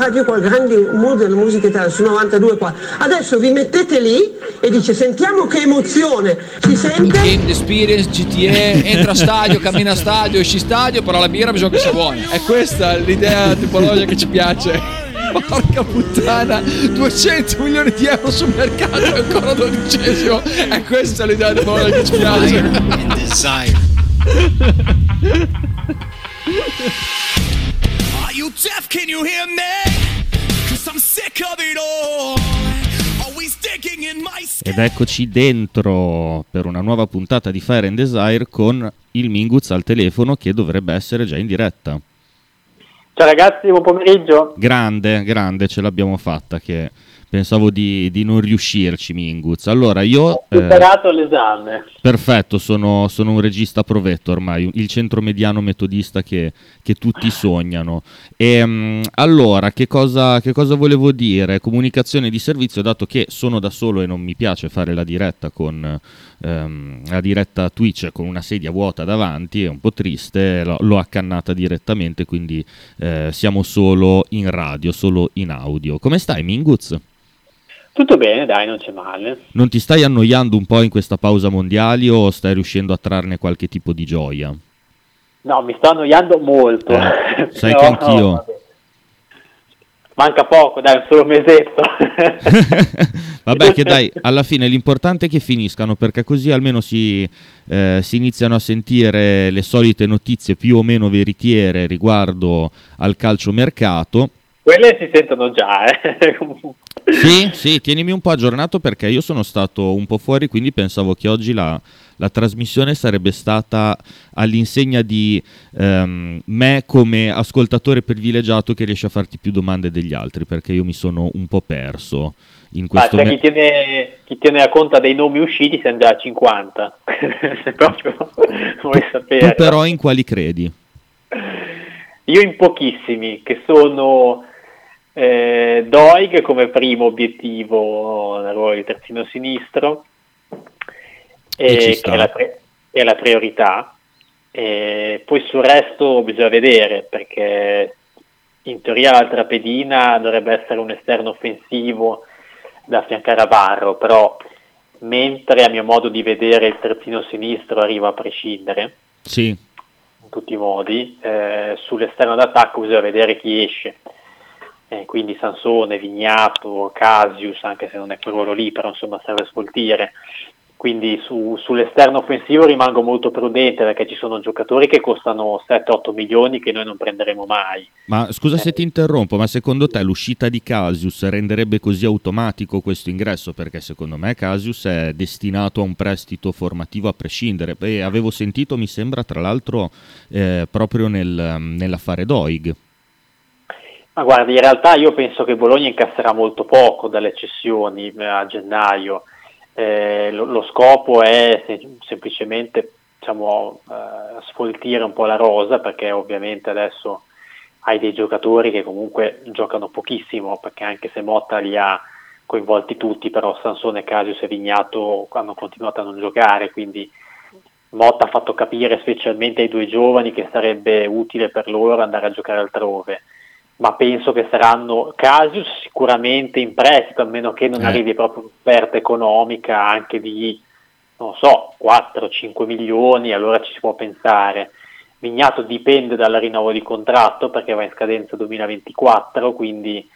radio qua, grande mondo della musica italiana, su 92 qua. Adesso vi mettete lì e dice sentiamo che emozione, si sente? Game Experience, GTE, entra a stadio, cammina a stadio, esci stadio, però la birra bisogna che sia buona. È questa l'idea tipologica che ci piace. Porca puttana, 200 milioni di euro sul mercato e ancora dodicesimo. È questa l'idea tipologica che ci piace. Desire. Deaf? Can you hear me? Cause I'm sick of it all. Always digging in my skin. Ed eccoci dentro per una nuova puntata di Fire and Desire con il Minguz al telefono che dovrebbe essere già in diretta. Ciao ragazzi, buon pomeriggio. Grande, grande, ce l'abbiamo fatta che pensavo di, di non riuscirci Minguz. Allora io... Ho eh, superato l'esame. Perfetto, sono, sono un regista provetto ormai, il centro mediano metodista che, che tutti sognano. E, mm, allora, che cosa, che cosa volevo dire? Comunicazione di servizio, dato che sono da solo e non mi piace fare la diretta con ehm, la diretta Twitch con una sedia vuota davanti, è un po' triste, l'ho, l'ho accannata direttamente, quindi eh, siamo solo in radio, solo in audio. Come stai Minguz? Tutto bene, dai, non c'è male. Non ti stai annoiando un po' in questa pausa mondiali o stai riuscendo a trarne qualche tipo di gioia? No, mi sto annoiando molto. Eh, sai che anch'io. no. Manca poco, dai, un solo mesetto. Vabbè, che dai, alla fine l'importante è che finiscano perché così almeno si, eh, si iniziano a sentire le solite notizie più o meno veritiere riguardo al calciomercato. Quelle si sentono già, eh. Sì, sì, tienimi un po' aggiornato perché io sono stato un po' fuori, quindi pensavo che oggi la, la trasmissione sarebbe stata all'insegna di ehm, me come ascoltatore privilegiato che riesce a farti più domande degli altri, perché io mi sono un po' perso in questo Basta, me- chi, tiene, chi tiene a conta dei nomi usciti siamo già a 50. Se proprio vuoi sapere. Tu però in quali credi? Io in pochissimi, che sono eh, Doig come primo obiettivo nel ruolo di terzino sinistro, E e sta. che è la, pre- è la priorità. E poi sul resto bisogna vedere perché in teoria l'altra pedina dovrebbe essere un esterno offensivo da affiancare a Barro, però mentre a mio modo di vedere il terzino sinistro arriva a prescindere Sì, in tutti i modi, eh, sull'esterno d'attacco bisogna vedere chi esce. Eh, quindi Sansone, Vignato, Casius, anche se non è quel ruolo lì, però insomma serve sfoltire. Quindi su- sull'esterno offensivo rimango molto prudente perché ci sono giocatori che costano 7-8 milioni che noi non prenderemo mai. ma scusa se ti interrompo, ma secondo te l'uscita di Casius renderebbe così automatico questo ingresso? Perché secondo me Casius è destinato a un prestito formativo a prescindere. E avevo sentito, mi sembra, tra l'altro, eh, proprio nel- nell'affare Doig. Ma guardi, in realtà io penso che Bologna incasserà molto poco dalle cessioni eh, a gennaio. Eh, lo, lo scopo è se- semplicemente diciamo, eh, sfoltire un po' la rosa perché ovviamente adesso hai dei giocatori che comunque giocano pochissimo perché anche se Motta li ha coinvolti tutti, però Sansone, Casius e Vignato hanno continuato a non giocare, quindi Motta ha fatto capire specialmente ai due giovani che sarebbe utile per loro andare a giocare altrove ma penso che saranno Casius sicuramente in prestito, a meno che non Eh. arrivi proprio un'offerta economica anche di, non so, 4-5 milioni, allora ci si può pensare. Vignato dipende dal rinnovo di contratto perché va in scadenza 2024, quindi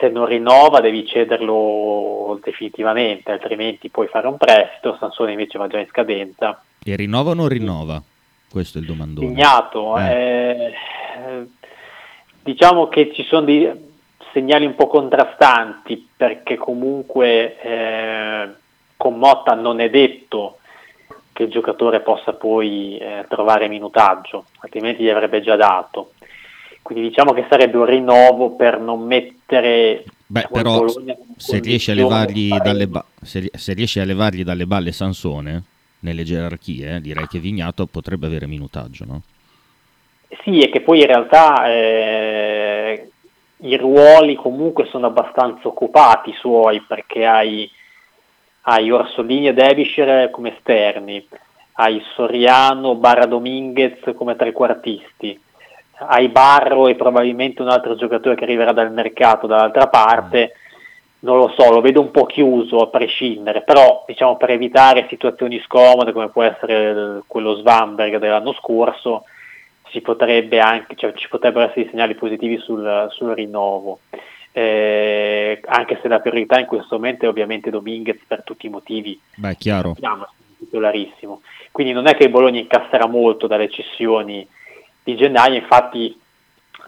se non rinnova devi cederlo definitivamente, altrimenti puoi fare un prestito, Sansone invece va già in scadenza. E rinnova o non rinnova? Questo è il domandone. Vignato, Eh. eh, diciamo che ci sono dei segnali un po' contrastanti perché comunque eh, con Motta non è detto che il giocatore possa poi eh, trovare minutaggio, altrimenti gli avrebbe già dato. Quindi diciamo che sarebbe un rinnovo per non mettere Beh, però se riesci, ba- se, se riesci a levargli dalle balle Sansone nelle gerarchie, direi che Vignato potrebbe avere minutaggio, no? Sì, e che poi in realtà eh, i ruoli comunque sono abbastanza occupati i suoi perché hai, hai Orsolini e Debischer come esterni, hai Soriano, Barra Dominguez come trequartisti, hai Barro e probabilmente un altro giocatore che arriverà dal mercato dall'altra parte, non lo so, lo vedo un po' chiuso a prescindere, però diciamo per evitare situazioni scomode come può essere quello Svamberg dell'anno scorso, si potrebbe anche, cioè, ci potrebbero essere segnali positivi sul, sul rinnovo. Eh, anche se la priorità in questo momento è ovviamente Dominguez per tutti i motivi Beh, chiaro. sappiamo, è titolarissimo. Quindi non è che il Bologna incasserà molto dalle cessioni di gennaio, infatti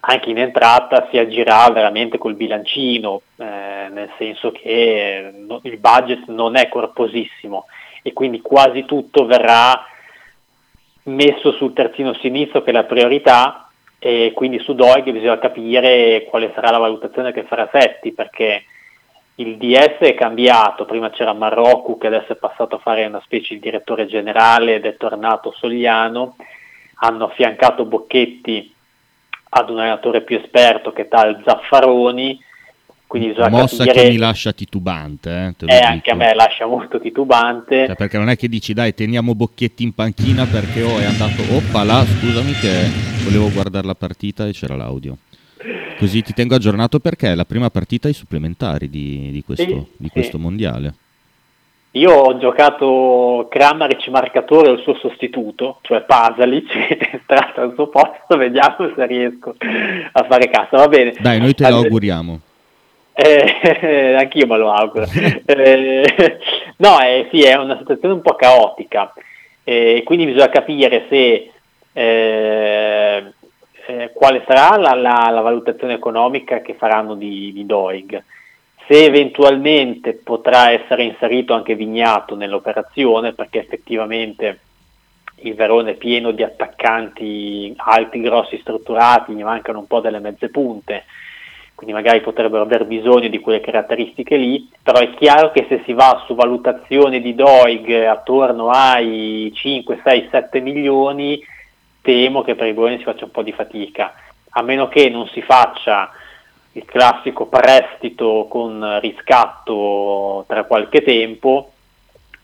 anche in entrata si agirà veramente col bilancino, eh, nel senso che eh, no- il budget non è corposissimo e quindi quasi tutto verrà messo sul terzino sinistro che è la priorità e quindi su Doig bisogna capire quale sarà la valutazione che farà Setti perché il DS è cambiato, prima c'era Marocco che adesso è passato a fare una specie di direttore generale ed è tornato Sogliano, hanno affiancato Bocchetti ad un allenatore più esperto che tal Zaffaroni, quindi bisogna Mossa capire, che mi lascia titubante, eh, eh, anche a me lascia molto titubante, Cioè, perché non è che dici dai teniamo Bocchetti in panchina perché oh, è andato oppa là scusami che volevo guardare la partita e c'era l'audio. Così ti tengo aggiornato perché è la prima partita ai supplementari di, di questo, Sì, di sì. questo mondiale. Io ho giocato Kramaric marcatore al suo sostituto, cioè Pasalic, che è entrato al suo posto, vediamo se riesco a fare cassa, va bene. dai noi te lo auguriamo Eh, anch'io me lo auguro. Eh, no, eh, sì, è una situazione un po' caotica, eh, quindi bisogna capire se eh, eh, quale sarà la, la- la valutazione economica che faranno di, di Doig. Se eventualmente potrà essere inserito anche Vignato nell'operazione, perché effettivamente il Verone è pieno di attaccanti alti, grossi, strutturati, gli mancano un po' delle mezze punte quindi magari potrebbero aver bisogno di quelle caratteristiche lì, però è chiaro che se si va su valutazioni di Doig attorno ai 5, 6, 7 milioni, temo che per i Bologna si faccia un po' di fatica, a meno che non si faccia il classico prestito con riscatto tra qualche tempo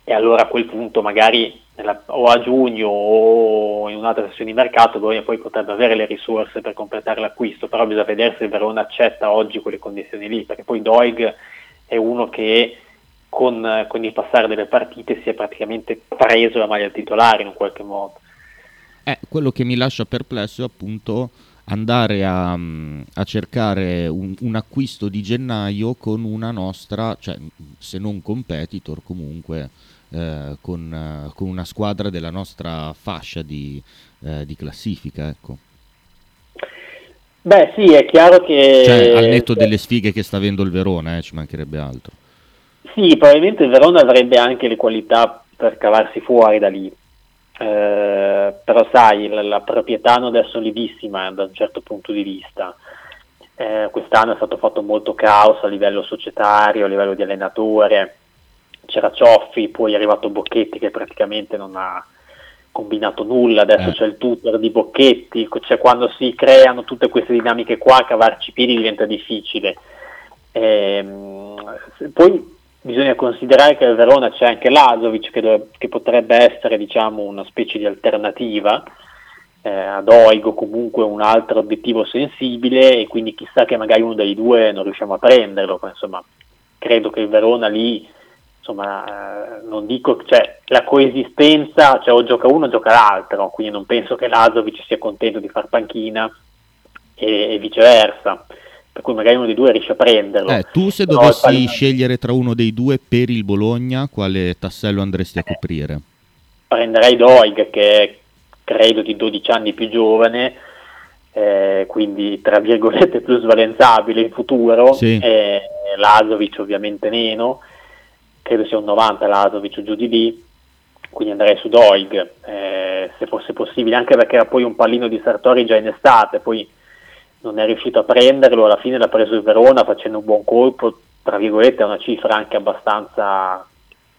e allora a quel punto magari nella- o a giugno o in un'altra sessione di mercato Bologna poi potrebbe avere le risorse per completare l'acquisto, però bisogna vedere se il Verona accetta oggi quelle condizioni lì, perché poi Doig è uno che con, con il passare delle partite si è praticamente preso la maglia titolare in un qualche modo. Eh, quello che mi lascia perplesso è appunto andare a, mm, a cercare un, un acquisto di gennaio con una nostra, cioè se non competitor comunque, eh, con, eh, con una squadra della nostra fascia di, eh, di classifica. Ecco. Beh sì, è chiaro che... Cioè, al netto delle sfighe che sta avendo il Verona, eh, ci mancherebbe altro. Sì, probabilmente il Verona avrebbe anche le qualità per cavarsi fuori da lì. Eh, però sai, la, la proprietà non è solidissima da un certo punto di vista. Eh, quest'anno è stato fatto molto caos a livello societario, a livello di allenatore. C'era Cioffi, poi è arrivato Bocchetti che praticamente non ha combinato nulla, adesso Eh. c'è il tutor di Bocchetti, cioè quando si creano tutte queste dinamiche qua, cavarci i piedi diventa difficile. Ehm, poi bisogna considerare che al Verona c'è anche Lazovic che, che potrebbe essere diciamo, una specie di alternativa eh, ad Oigo comunque un altro obiettivo sensibile e quindi chissà che magari uno dei due non riusciamo a prenderlo, ma insomma credo che il Verona lì insomma eh, non dico cioè la coesistenza cioè o gioca uno o gioca l'altro quindi non penso che Lazovic sia contento di far panchina e, e viceversa per cui magari uno dei due riesce a prenderlo Eh, tu se Però dovessi il pal- scegliere tra uno dei due per il Bologna, quale tassello andresti a coprire? prenderei Doig che è credo di 12 anni più giovane eh, quindi tra virgolette più svalenzabile in futuro Sì. e Lazovic ovviamente meno credo sia un 90 Lazovic o giù di lì quindi andrei su Doig eh, se fosse possibile anche perché era poi un pallino di Sartori già in estate poi non è riuscito a prenderlo alla fine l'ha preso il Verona facendo un buon colpo tra virgolette è una cifra anche abbastanza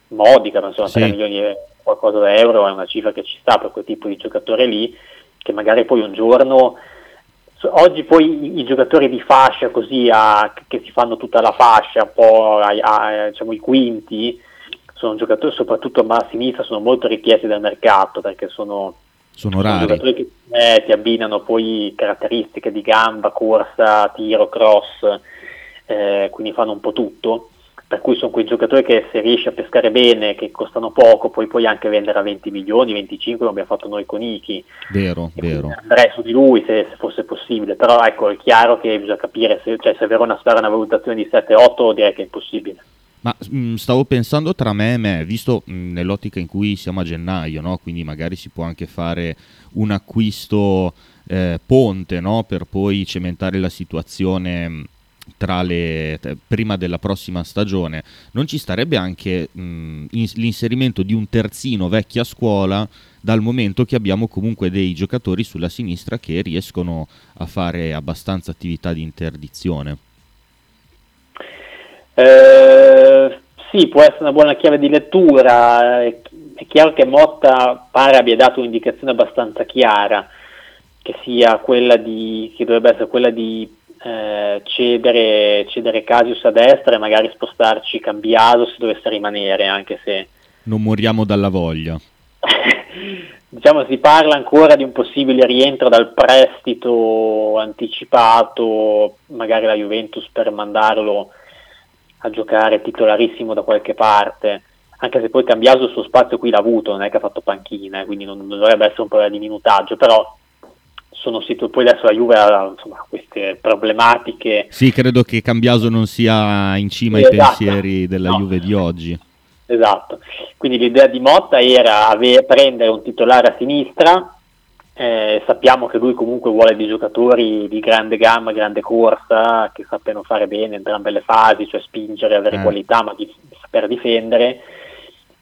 modica ma insomma Sì. 3 milioni e qualcosa di euro è una cifra che ci sta per quel tipo di giocatore lì che magari poi un giorno oggi poi i, i giocatori di fascia così a- che si fanno tutta la fascia un po' ai- a- diciamo i quinti sono giocatori soprattutto a sinistra sono molto richiesti dal mercato perché sono Sono Sono rari. giocatori che eh, ti abbinano poi caratteristiche di gamba, corsa, tiro, cross, eh, quindi fanno un po' tutto. Per cui sono quei giocatori che se riesci a pescare bene, che costano poco, poi puoi anche vendere a 20 milioni, 25 come abbiamo fatto noi con Iki. Vero, E vero. Andrei su di lui se, se fosse possibile, però ecco è chiaro che bisogna capire se, cioè, se Verona spara una valutazione di 7-8 direi che è impossibile. Ma mh, stavo pensando tra me e me, visto mh, nell'ottica in cui siamo a gennaio, no? quindi magari si può anche fare un acquisto eh, ponte no? per poi cementare la situazione tra le, prima della prossima stagione. Non ci starebbe anche mh, ins- l'inserimento di un terzino vecchia scuola dal momento che abbiamo comunque dei giocatori sulla sinistra che riescono a fare abbastanza attività di interdizione. Eh, sì, può essere una buona chiave di lettura. È chiaro che Motta pare abbia dato un'indicazione abbastanza chiara, che sia quella di, che dovrebbe essere quella di eh, cedere, cedere Casius a destra e magari spostarci Cambiaso se dovesse rimanere, anche se Non moriamo dalla voglia. diciamo si parla ancora di un possibile rientro dal prestito anticipato, magari la Juventus per mandarlo a giocare titolarissimo da qualche parte, anche se poi Cambiaso il suo spazio qui l'ha avuto, non è che ha fatto panchina, quindi non, non dovrebbe essere un problema di minutaggio, però sono situ- poi adesso la Juve ha insomma, queste problematiche Sì, credo che Cambiaso non sia in cima ai Esatto. pensieri della No. Juve di oggi. Esatto, quindi l'idea di Motta era ave- prendere un titolare a sinistra, eh, sappiamo che lui comunque vuole dei giocatori di grande gamma, grande corsa, che sappiano fare bene entrambe le fasi, cioè spingere, avere Eh. qualità, ma di saper difendere.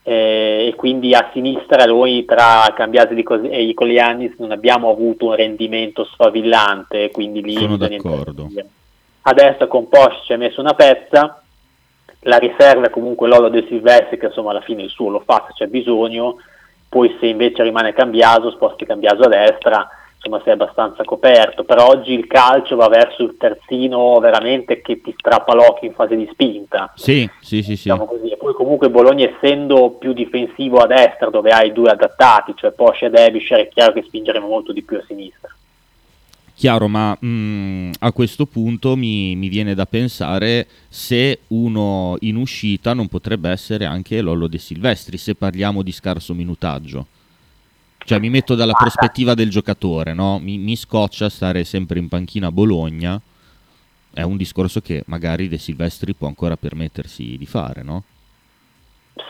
Eh, e quindi a sinistra noi tra Cambiasi e Icolianis non abbiamo avuto un rendimento sfavillante, quindi lì Sono d'accordo. Adesso con Posch ci ha messo una pezza, la riserva è comunque Lolo De Silvestri che insomma alla fine il suo lo fa se c'è bisogno, poi se invece rimane Cambiaso, sposti Cambiaso a destra, insomma sei abbastanza coperto, però oggi il calcio va verso il terzino veramente che ti strappa l'occhio in fase di spinta. Sì, sì, sì, sì. Diciamo così. E poi comunque Bologna essendo più difensivo a destra dove hai due adattati, cioè Porsche e Debischer, è chiaro che spingeremo molto di più a sinistra. Chiaro, ma mh, a questo punto mi, mi viene da pensare se uno in uscita non potrebbe essere anche Lollo De Silvestri, se parliamo di scarso minutaggio. Cioè mi metto dalla prospettiva del giocatore, no? Mi, mi scoccia stare sempre in panchina a Bologna. È un discorso che magari De Silvestri può ancora permettersi di fare, no?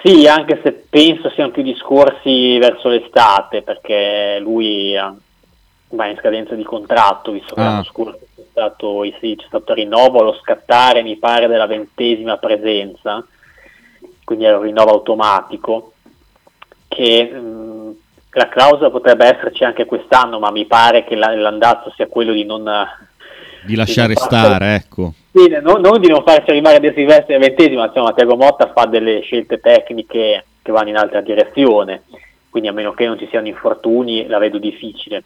Sì, anche se penso siano più discorsi verso l'estate, perché lui va in scadenza di contratto, visto che Ah. l'anno scorso c'è stato, sì, c'è stato il rinnovo allo scattare, mi pare, della ventesima presenza, quindi era un rinnovo automatico, che mh, la clausola potrebbe esserci anche quest'anno, ma mi pare che la- l'andazzo sia quello di non... Di lasciare di non stare, ecco. sì, non, non di non farci arrivare De Silvestri al ventesimo, insomma Tiago Motta fa delle scelte tecniche che vanno in altra direzione, quindi a meno che non ci siano infortuni la vedo difficile.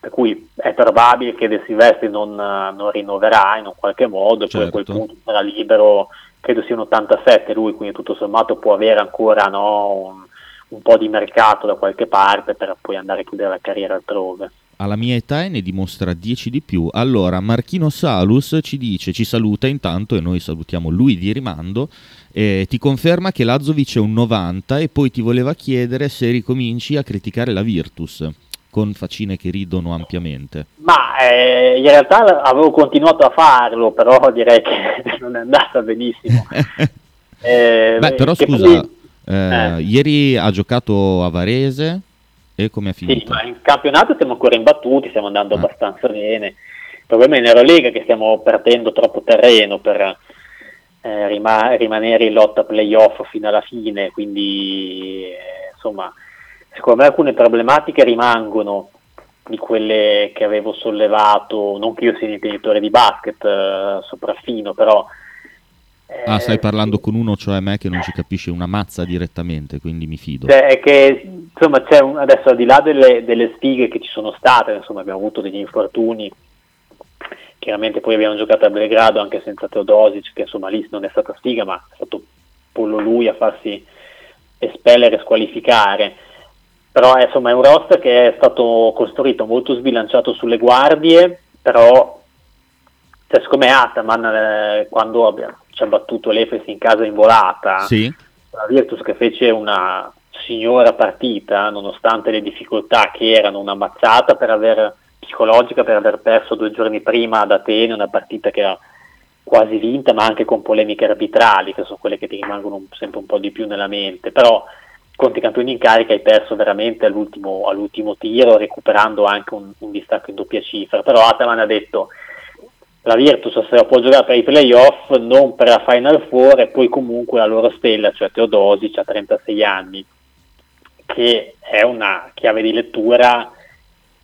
Per cui è probabile che De Silvestri non, non rinnoverà in un qualche modo, e poi a quel Certo. punto sarà libero, credo sia un 87 lui, quindi tutto sommato può avere ancora no, un, un po' di mercato da qualche parte per poi andare a chiudere la carriera altrove. alla mia età e ne dimostra 10 di più. Allora, Marchino Salus ci dice, ci saluta intanto e noi salutiamo lui di rimando, e ti conferma che Lazovic è un 90 e poi ti voleva chiedere se ricominci a criticare la Virtus, con facine che ridono ampiamente. Ma eh, in realtà avevo continuato a farlo, però direi che non è andata benissimo. Eh, Beh, però scusa, poi- eh, eh. ieri ha giocato a Varese e come è Sì, finita? ma in campionato siamo ancora imbattuti, stiamo andando Ah. abbastanza bene. Il problema è in Eurolega che stiamo perdendo troppo terreno per eh, rima- rimanere in lotta playoff fino alla fine, quindi eh, insomma, secondo me alcune problematiche rimangono di quelle che avevo sollevato, non che io sia un intenitore di basket eh, sopraffino, però... Ah, eh, stai parlando con uno, cioè me, che non ci capisce una mazza direttamente, quindi mi fido. Cioè, è che insomma c'è un- adesso al di là delle, delle sfighe che ci sono state, insomma abbiamo avuto degli infortuni, chiaramente poi abbiamo giocato a Belgrado anche senza Teodosic, che insomma lì non è stata sfiga, ma è stato Pollo lui a farsi espellere e squalificare. però è, insomma, è un roster che è stato costruito molto sbilanciato sulle guardie, però cioè, siccome Ataman eh, quando abbia- ci ha battuto l'Efes in casa in volata, Sì, la Virtus che fece una signora partita, nonostante le difficoltà che erano una mazzata per aver, psicologica per aver perso due giorni prima ad Atene, una partita che era quasi vinta, ma anche con polemiche arbitrali, che sono quelle che ti rimangono sempre un po' di più nella mente. Però conti campioni in carica hai perso veramente all'ultimo, all'ultimo tiro, recuperando anche un, un distacco in doppia cifra. Però Ataman ha detto la Virtus se la può giocare per i playoff, non per la Final Four e poi comunque la loro stella, cioè Teodosi, ha 36 anni, che è una chiave di lettura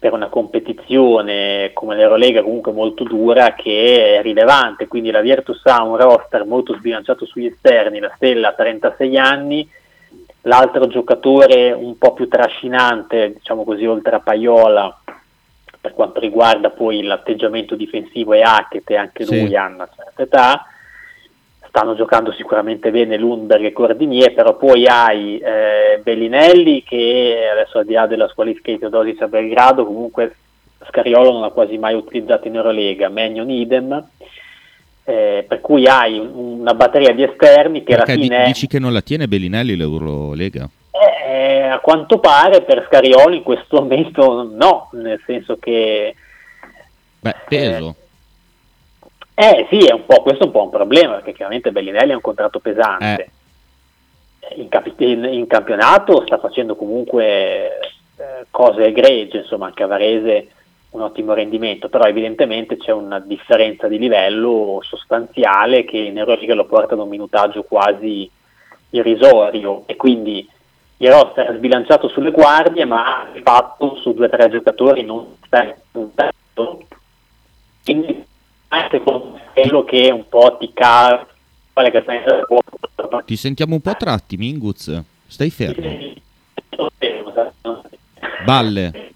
per una competizione come l'Eurolega comunque molto dura che è rilevante, quindi la Virtus ha un roster molto sbilanciato sugli esterni, la Stella ha 36 anni, l'altro giocatore un po' più trascinante, diciamo così, oltre a Paiola, per quanto riguarda poi l'atteggiamento difensivo e Hackett, e anche Sì. lui ha una certa età, stanno giocando sicuramente bene Lundberg e Cordinier, però poi hai eh, Bellinelli che adesso al di là della squalifica di Teodosic a Belgrado, comunque Scariolo non l'ha quasi mai utilizzato in Eurolega, Magnon idem, eh, per cui hai un- una batteria di esterni che perché alla fine dici che non la tiene Bellinelli l'Eurolega? Eh, a quanto pare per Scariolo in questo momento no, nel senso che Beh, peso. Eh sì, è un po', questo è un po' un problema, perché chiaramente Bellinelli ha un contratto pesante. In, capi- in- in campionato sta facendo comunque eh, cose egregie, insomma anche a Varese un ottimo rendimento, però evidentemente c'è una differenza di livello sostanziale che in Euroliga lo porta ad un minutaggio quasi irrisorio e quindi il roster è sbilanciato sulle guardie ma di fatto su due o tre giocatori non sta puntando quindi anche con quello che un po' ti cala Ti sentiamo un po' a tratti, Minguz. Stai fermo. Balle.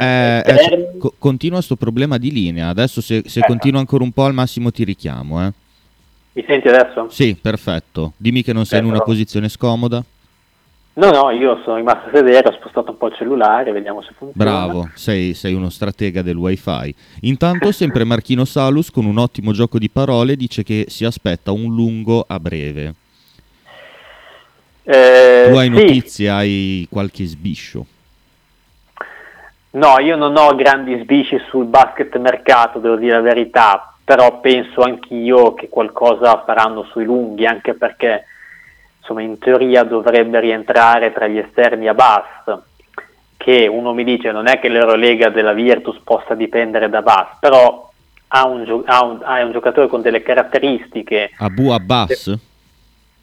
Eh, eh, continua sto problema di linea. Adesso se, se continua ancora un po' al massimo ti richiamo, eh. Mi senti adesso? Sì, perfetto. Dimmi che non sei in una posizione scomoda. No, no, io sono rimasto a sedere, ho spostato un po' il cellulare, vediamo se funziona. Bravo, sei, sei uno stratega del wifi. Intanto, sempre Marchino Salus, con un ottimo gioco di parole, dice che si aspetta un lungo a breve. Eh, Tu hai sì. notizie, hai qualche sbiscio. No, io non ho grandi sbisci sul basket mercato, devo dire la verità, però penso anch'io che qualcosa faranno sui lunghi, anche perché insomma in teoria dovrebbe rientrare tra gli esterni a Bass, che uno mi dice non è che l'Eurolega della Virtus possa dipendere da Bass, però ha un, gio- ha un- ha un giocatore con delle caratteristiche Abu Abbas?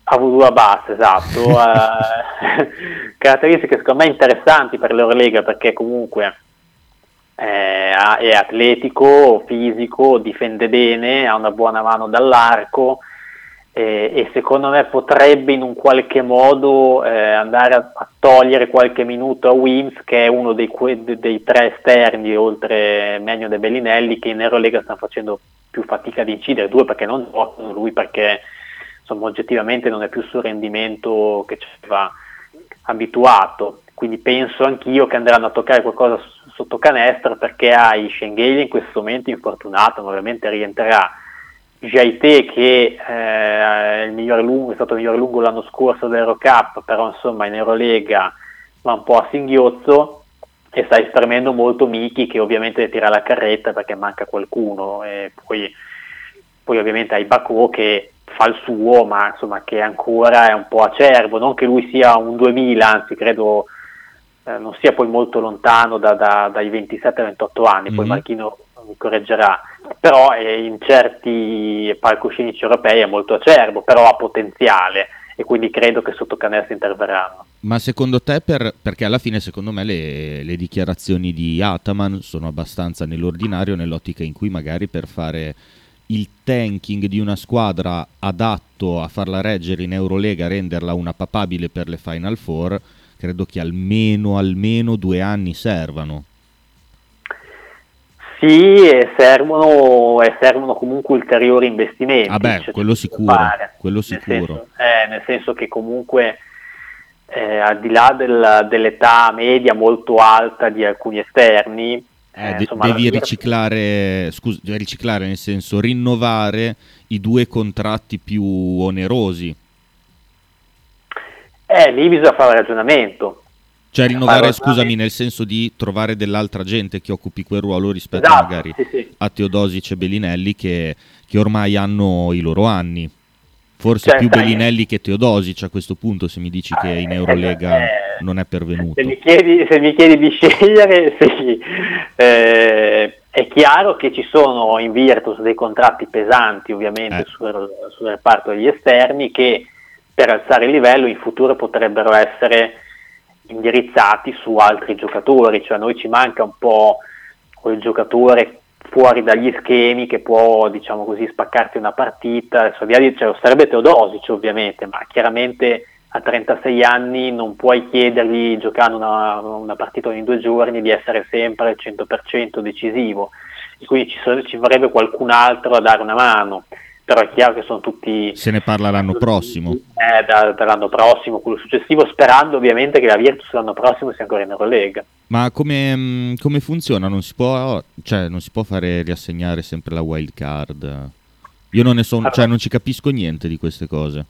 ha avuto a base, esatto. eh, caratteristiche secondo me interessanti per l'Eurolega perché comunque eh, è atletico, fisico, difende bene, ha una buona mano dall'arco eh, e secondo me potrebbe in un qualche modo eh, andare a, a togliere qualche minuto a Wims che è uno dei, que- de- dei tre esterni oltre Magno e Bellinelli che in Eurolega stanno facendo più fatica ad incidere, due perché non giocano, lui perché insomma oggettivamente non è più sul rendimento che ci aveva abituato, quindi penso anch'io che andranno a toccare qualcosa sotto canestro perché hai Schengelia in questo momento infortunato, ma ovviamente rientrerà Jaite che eh, è, lungo, è stato il migliore lungo l'anno scorso dell'Eurocup, però insomma in Eurolega va un po' a singhiozzo e sta esprimendo molto Miki che ovviamente tirare la carretta perché manca qualcuno e poi, poi ovviamente hai Bacò che fa il suo ma insomma che ancora è un po' acerbo. Non che lui sia un 2000 anzi credo eh, non sia poi molto lontano da- da- dai 27-28 anni poi Mhm. Marchino mi correggerà però eh, in certi palcoscenici europei è molto acerbo però ha potenziale e quindi credo che sotto canestro interverranno Ma secondo te, per- perché alla fine secondo me le, le dichiarazioni di Ataman sono abbastanza nell'ordinario, nell'ottica in cui magari per fare il tanking di una squadra adatto a farla reggere in Eurolega, renderla una papabile per le Final Four, credo che almeno, almeno due anni servano. Sì, e servono, e servono comunque ulteriori investimenti. Ah beh, cioè, quello sicuro, quello Nel sicuro. senso, eh, nel senso che comunque eh, al di là del- dell'età media molto alta di alcuni esterni, Eh, eh, de- insomma, devi riciclare, scusa, riciclare nel senso rinnovare i due contratti più onerosi. Eh, lì bisogna fare un ragionamento. Cioè rinnovare, scusami, nel senso di trovare dell'altra gente che occupi quel ruolo rispetto Esatto, magari sì, sì. a Teodosic e Bellinelli che, che ormai hanno i loro anni. Forse Cioè, più sai- Bellinelli che Teodosic a questo punto se mi dici che in Eh, Eurolega eh, non è pervenuto. Se mi chiedi, se mi chiedi di scegliere, sì. Eh, è chiaro che ci sono in Virtus dei contratti pesanti ovviamente Eh. sul, sul reparto degli esterni che per alzare il livello in futuro potrebbero essere indirizzati su altri giocatori, cioè a noi ci manca un po' quel giocatore fuori dagli schemi che può diciamo così spaccarti una partita, cioè, sarebbe Teodosic ovviamente, ma chiaramente a 36 anni non puoi chiedergli giocando una, una partita ogni due giorni di essere sempre al 100% decisivo. E quindi ci, so- ci vorrebbe qualcun altro a dare una mano però è chiaro che sono tutti Se ne parla l'anno prossimo. eh, da- dall'anno prossimo, quello successivo, sperando ovviamente che la Virtus l'anno prossimo sia ancora in Eurolega. Ma come, mh, come funziona? Non si, può, cioè, non si può fare riassegnare sempre la wild card? Io non ne so, Allora. cioè, non ci capisco niente di queste cose.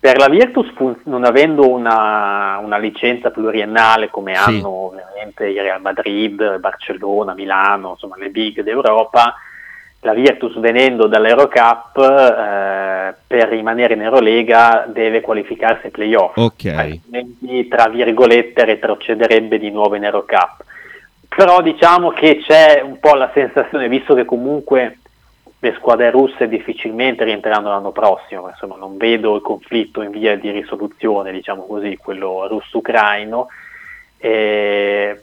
Per la Virtus, fun- non avendo una, una licenza pluriennale come Sì. hanno ovviamente il Real Madrid, Barcellona, Milano, insomma le big d'Europa, la Virtus venendo dall'Eurocup eh, per rimanere in Eurolega deve qualificarsi ai playoff. Ok. altrimenti tra virgolette retrocederebbe di nuovo in Eurocup. Però diciamo che c'è un po' la sensazione, visto che comunque le squadre russe difficilmente rientreranno l'anno prossimo, insomma non vedo il conflitto in via di risoluzione, diciamo così, quello russo-ucraino, eh,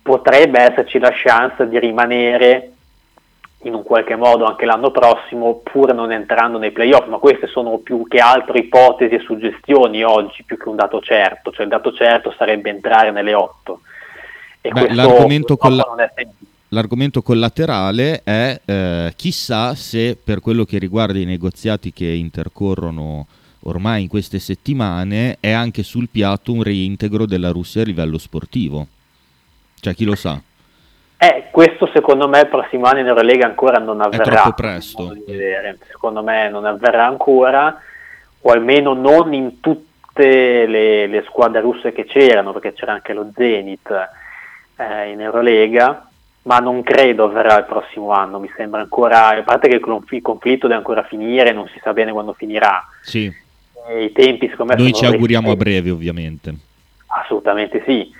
potrebbe esserci la chance di rimanere in un qualche modo anche l'anno prossimo pur non entrando nei playoff, ma queste sono più che altro ipotesi e suggestioni oggi più che un dato certo, cioè il dato certo sarebbe entrare nelle otto. E Beh, questo l'argomento colla- non è semplice. L'argomento collaterale è eh, chissà se per quello che riguarda i negoziati che intercorrono ormai in queste settimane è anche sul piatto un reintegro della Russia a livello sportivo. Cioè chi lo sa? Eh, questo secondo me il prossimo anno in Eurolega ancora non avverrà. troppo presto. Secondo me non avverrà ancora, o almeno non in tutte le, le squadre russe che c'erano, perché c'era anche lo Zenit eh, in Eurolega, ma non credo avverrà il prossimo anno. Mi sembra ancora, a parte che il conf- il conflitto deve ancora finire, non si sa bene quando finirà. Sì, E I tempi, secondo me, noi ci auguriamo a breve ovviamente. Assolutamente sì.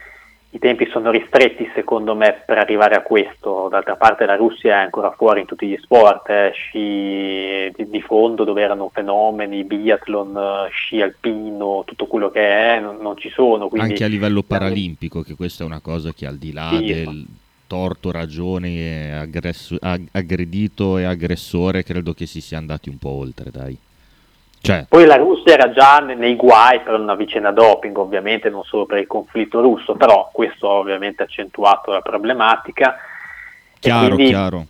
I tempi sono ristretti secondo me per arrivare a questo, d'altra parte la Russia è ancora fuori in tutti gli sport, eh, sci di, di fondo dove erano fenomeni, biathlon, eh, sci alpino, tutto quello che è, non, non ci sono. Quindi, Anche a livello paralimpico, che questa è una cosa che al di là Sì. del torto, ragione, aggresso- ag- aggredito e aggressore, credo che si sia andati un po' oltre, dai. Cioè, Poi la Russia era già ne- nei guai per una vicenda doping, ovviamente non solo per il conflitto russo, però questo ha ovviamente accentuato la problematica. Chiaro, quindi- chiaro.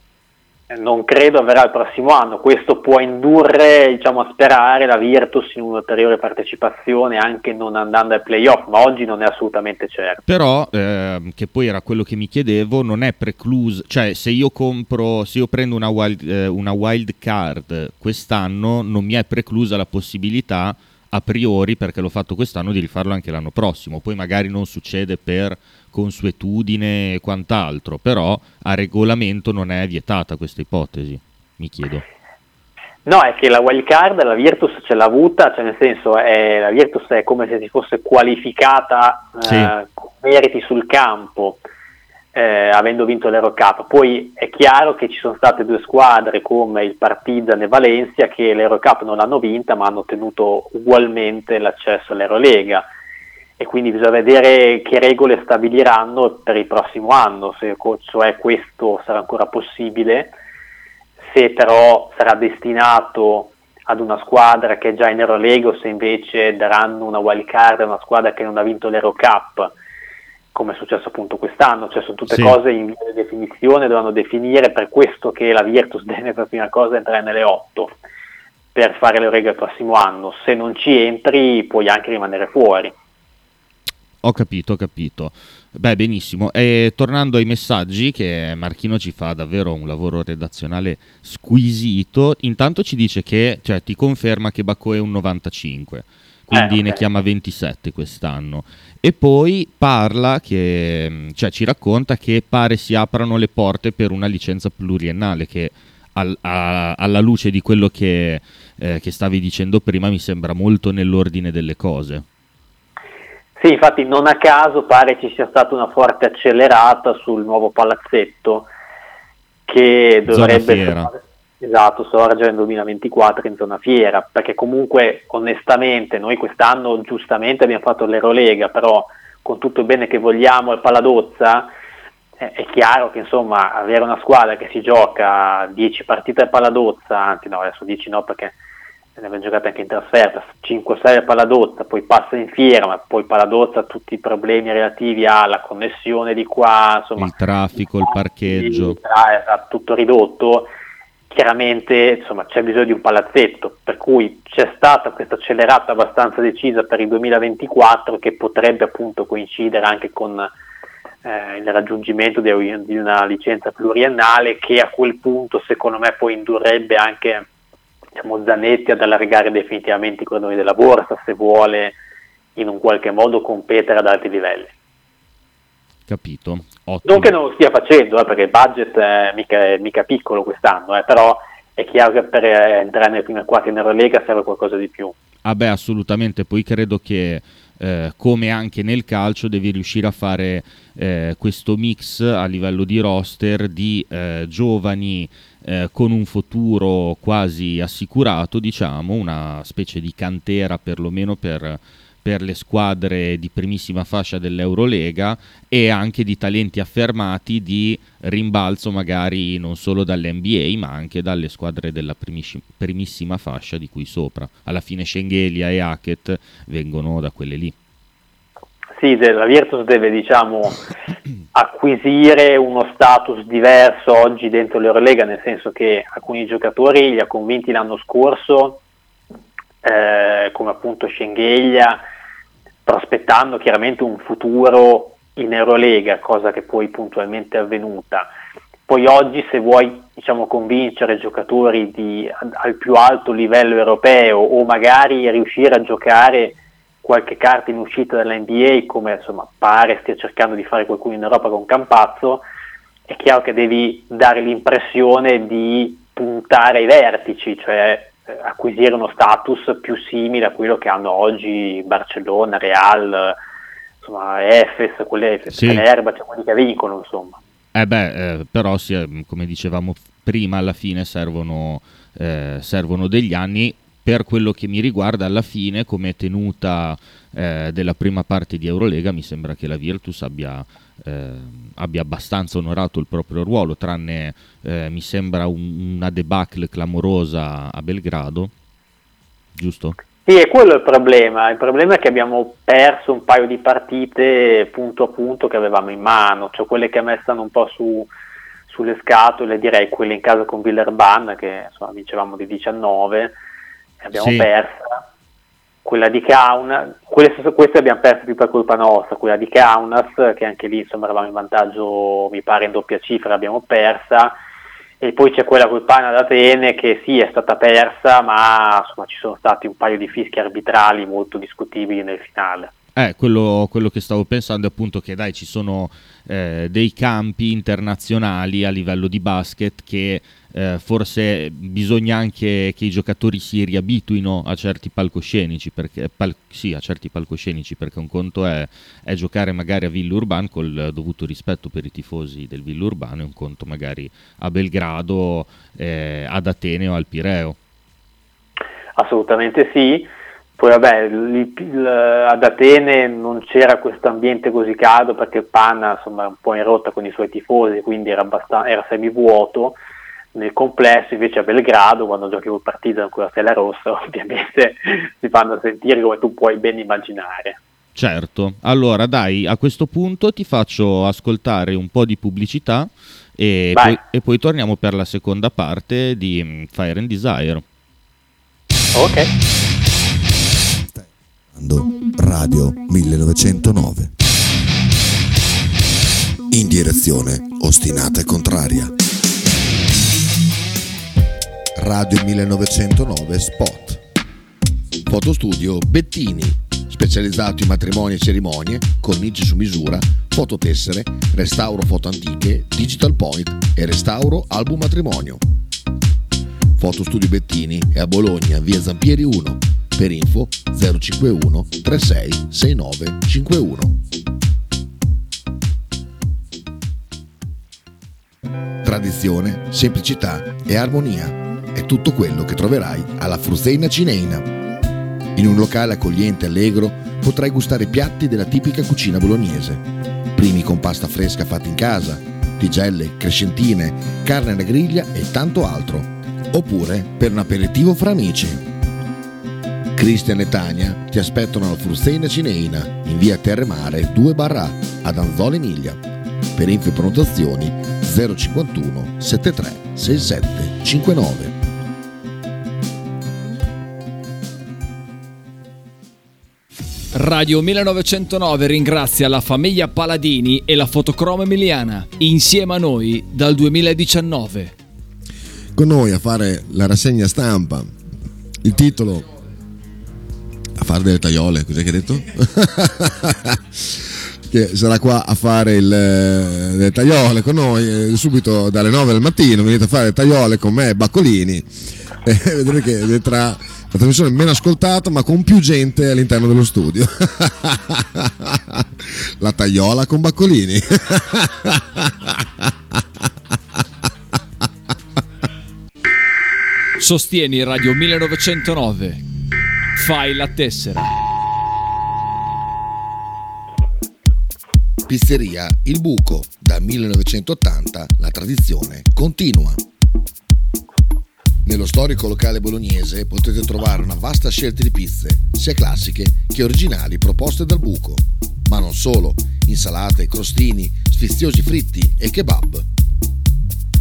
Non credo avverrà il prossimo anno. Questo può indurre diciamo, a sperare la Virtus in un'ulteriore partecipazione anche non andando ai playoff, ma oggi non è assolutamente certo. Però, ehm, che poi era quello che mi chiedevo, non è precluso, cioè se io compro, se io prendo una wild, eh, una wild card quest'anno, non mi è preclusa la possibilità a priori, perché l'ho fatto quest'anno, di rifarlo anche l'anno prossimo. Poi magari non succede per consuetudine e quant'altro, però a regolamento non è vietata questa ipotesi, mi chiedo. No, è che la wild card la Virtus ce l'ha avuta, cioè nel senso è, la Virtus è come se si fosse qualificata eh, Sì. con meriti sul campo, eh, avendo vinto l'Eurocup. Poi è chiaro che ci sono state due squadre come il Partizan e Valencia che l'Eurocup non l'hanno vinta ma hanno ottenuto ugualmente l'accesso all'Eurolega e quindi bisogna vedere che regole stabiliranno per il prossimo anno, se cioè questo sarà ancora possibile, se però sarà destinato ad una squadra che è già in Eurolega o se invece daranno una wild card a una squadra che non ha vinto l'Eurocup. Come è successo appunto quest'anno, cioè sono tutte Sì. cose in via di definizione, dovranno definire per questo che la Virtus deve per prima cosa entrare nelle 8 per fare l'Eurega il prossimo anno, se non ci entri puoi anche rimanere fuori. Ho capito, ho capito. Beh, benissimo. E tornando ai messaggi, che Marchino ci fa davvero un lavoro redazionale squisito, intanto ci dice che, cioè, ti conferma che Bacco è un 95, quindi Eh, ne ok. chiama 27 quest'anno. E poi parla che, cioè, ci racconta che pare si aprano le porte per una licenza pluriennale che al- a- alla luce di quello che, eh, che stavi dicendo prima mi sembra molto nell'ordine delle cose. Sì, infatti non a caso pare ci sia stata una forte accelerata sul nuovo palazzetto che Zona dovrebbe fiera. Esatto, sorgere nel 2024 in zona fiera, perché comunque onestamente noi quest'anno giustamente abbiamo fatto l'Erolega, però con tutto il bene che vogliamo al Paladozza eh, è chiaro che insomma avere una squadra che si gioca 10 partite al Paladozza, anzi no, adesso 10 no perché ne abbiamo giocate anche in trasferta, 5-6 al Paladozza, poi passa in fiera, ma poi Paladozza ha tutti i problemi relativi alla connessione di qua, insomma, il traffico, il parcheggio. tra- esatto, tutto ridotto, chiaramente insomma, c'è bisogno di un palazzetto, per cui c'è stata questa accelerata abbastanza decisa per il 2024 che potrebbe appunto coincidere anche con eh, il raggiungimento di, di una licenza pluriennale che a quel punto secondo me poi indurrebbe anche diciamo, Zanetti ad allargare definitivamente i cordoni della borsa se vuole in un qualche modo competere ad alti livelli. Capito? Ottimo. Non che non lo stia facendo, eh, perché il budget è mica, è mica piccolo quest'anno, eh, però è chiaro che per eh, entrare nelle prime quattro in Eurolega serve qualcosa di più. Ah beh, assolutamente, poi credo che eh, come anche nel calcio devi riuscire a fare eh, questo mix a livello di roster di eh, giovani eh, con un futuro quasi assicurato, diciamo, una specie di cantera perlomeno per, per le squadre di primissima fascia dell'Eurolega e anche di talenti affermati di rimbalzo magari non solo dall'NBA ma anche dalle squadre della primissima fascia di cui sopra. Alla fine Schengelia e Hackett vengono da quelle lì. Sì, la Virtus deve diciamo, acquisire uno status diverso oggi dentro l'Eurolega, nel senso che alcuni giocatori li ha convinti l'anno scorso, eh, come appunto Schengelia, prospettando chiaramente un futuro in Eurolega, cosa che poi puntualmente è avvenuta. Poi oggi se vuoi diciamo, convincere giocatori di, al più alto livello europeo o magari riuscire a giocare qualche carta in uscita dalla NBA, come insomma pare stia cercando di fare qualcuno in Europa con Campazzo, è chiaro che devi dare l'impressione di puntare ai vertici, cioè acquisire uno status più simile a quello che hanno oggi Barcellona, Real, insomma Efes, quelle Sì. Fenerbahce, cioè quelli che vincono, insomma. Eh beh, eh, però sì, come dicevamo prima, alla fine servono, eh, servono degli anni. Per quello che mi riguarda, alla fine, come tenuta eh, della prima parte di Eurolega, mi sembra che la Virtus abbia, eh, abbia abbastanza onorato il proprio ruolo, tranne eh, mi sembra un- una debacle clamorosa a Belgrado, giusto? Sì, è quello il problema. Il problema è che abbiamo perso un paio di partite punto a punto che avevamo in mano, cioè quelle che a me stanno un po' su, sulle scatole, direi quelle in casa con Villerban, che insomma, vincevamo di 19, e abbiamo Sì. persa. Quella di Kaunas, quelle, queste abbiamo perso più per colpa nostra, quella di Kaunas, che anche lì insomma eravamo in vantaggio, mi pare in doppia cifra, l'abbiamo persa. E poi c'è quella col Pana d'Atene che sì è stata persa ma insomma ci sono stati un paio di fischi arbitrali molto discutibili nel finale Eh, quello, quello che stavo pensando è appunto che dai, ci sono eh, dei campi internazionali a livello di basket che eh, forse bisogna anche che i giocatori si riabituino a certi palcoscenici, perché, pal- sì, a certi palcoscenici, perché un conto è, è giocare magari a Villurban col dovuto rispetto per i tifosi del Villurban e un conto magari a Belgrado, eh, ad Atene o al Pireo. assolutamente sì poi vabbè il- il- ad Atene non c'era questo ambiente così caldo perché Panna insomma è un po' in rotta con i suoi tifosi quindi era, abbastan- era semivuoto nel complesso invece a Belgrado quando giochi col partito con la stella rossa ovviamente si fanno sentire come tu puoi ben immaginare Certo, allora dai, a questo punto ti faccio ascoltare un po' di pubblicità e poi, e poi torniamo per la seconda parte di mm, Fire and Desire. Ok. Radio 1909. In direzione ostinata e contraria. Radio 1909 Spot. Fotostudio Bettini, specializzato in matrimoni e cerimonie, cornici su misura, fototessere, restauro foto antiche, digital point e restauro album matrimonio. Fotostudio Bettini è a Bologna, via Zampieri 1. Per info 051 36 69 51. Tradizione, semplicità e armonia è tutto quello che troverai alla Fruzeina Cineina. In un locale accogliente e allegro potrai gustare piatti della tipica cucina bolognese. Primi con pasta fresca fatta in casa, tigelle, crescentine, carne alla griglia e tanto altro. Oppure per un aperitivo fra amici. Cristian e Tania ti aspettano alla Fruzeina Cineina in via Terremare 2 barra ad Anzola Emilia. Per info e prenotazioni 051 73 67 59. Radio 1909 ringrazia la famiglia Paladini e la fotocromo emiliana, insieme a noi dal 2019. Con noi a fare la rassegna stampa. Il titolo a fare delle tagliole, cos'è che hai detto? che sarà qua a fare il, eh, le tagliole con noi eh, subito dalle 9 del mattino venite a fare le tagliole con me e Baccolini e vedrete che diventerà la trasmissione meno ascoltata ma con più gente all'interno dello studio la tagliola con Baccolini Sostieni Radio 1909. Fai la tessera. Pizzeria Il Buco. Da 1980 la tradizione continua. Nello storico locale bolognese potete trovare una vasta scelta di pizze, sia classiche che originali proposte dal buco. Ma non solo, insalate, crostini, sfiziosi fritti e kebab.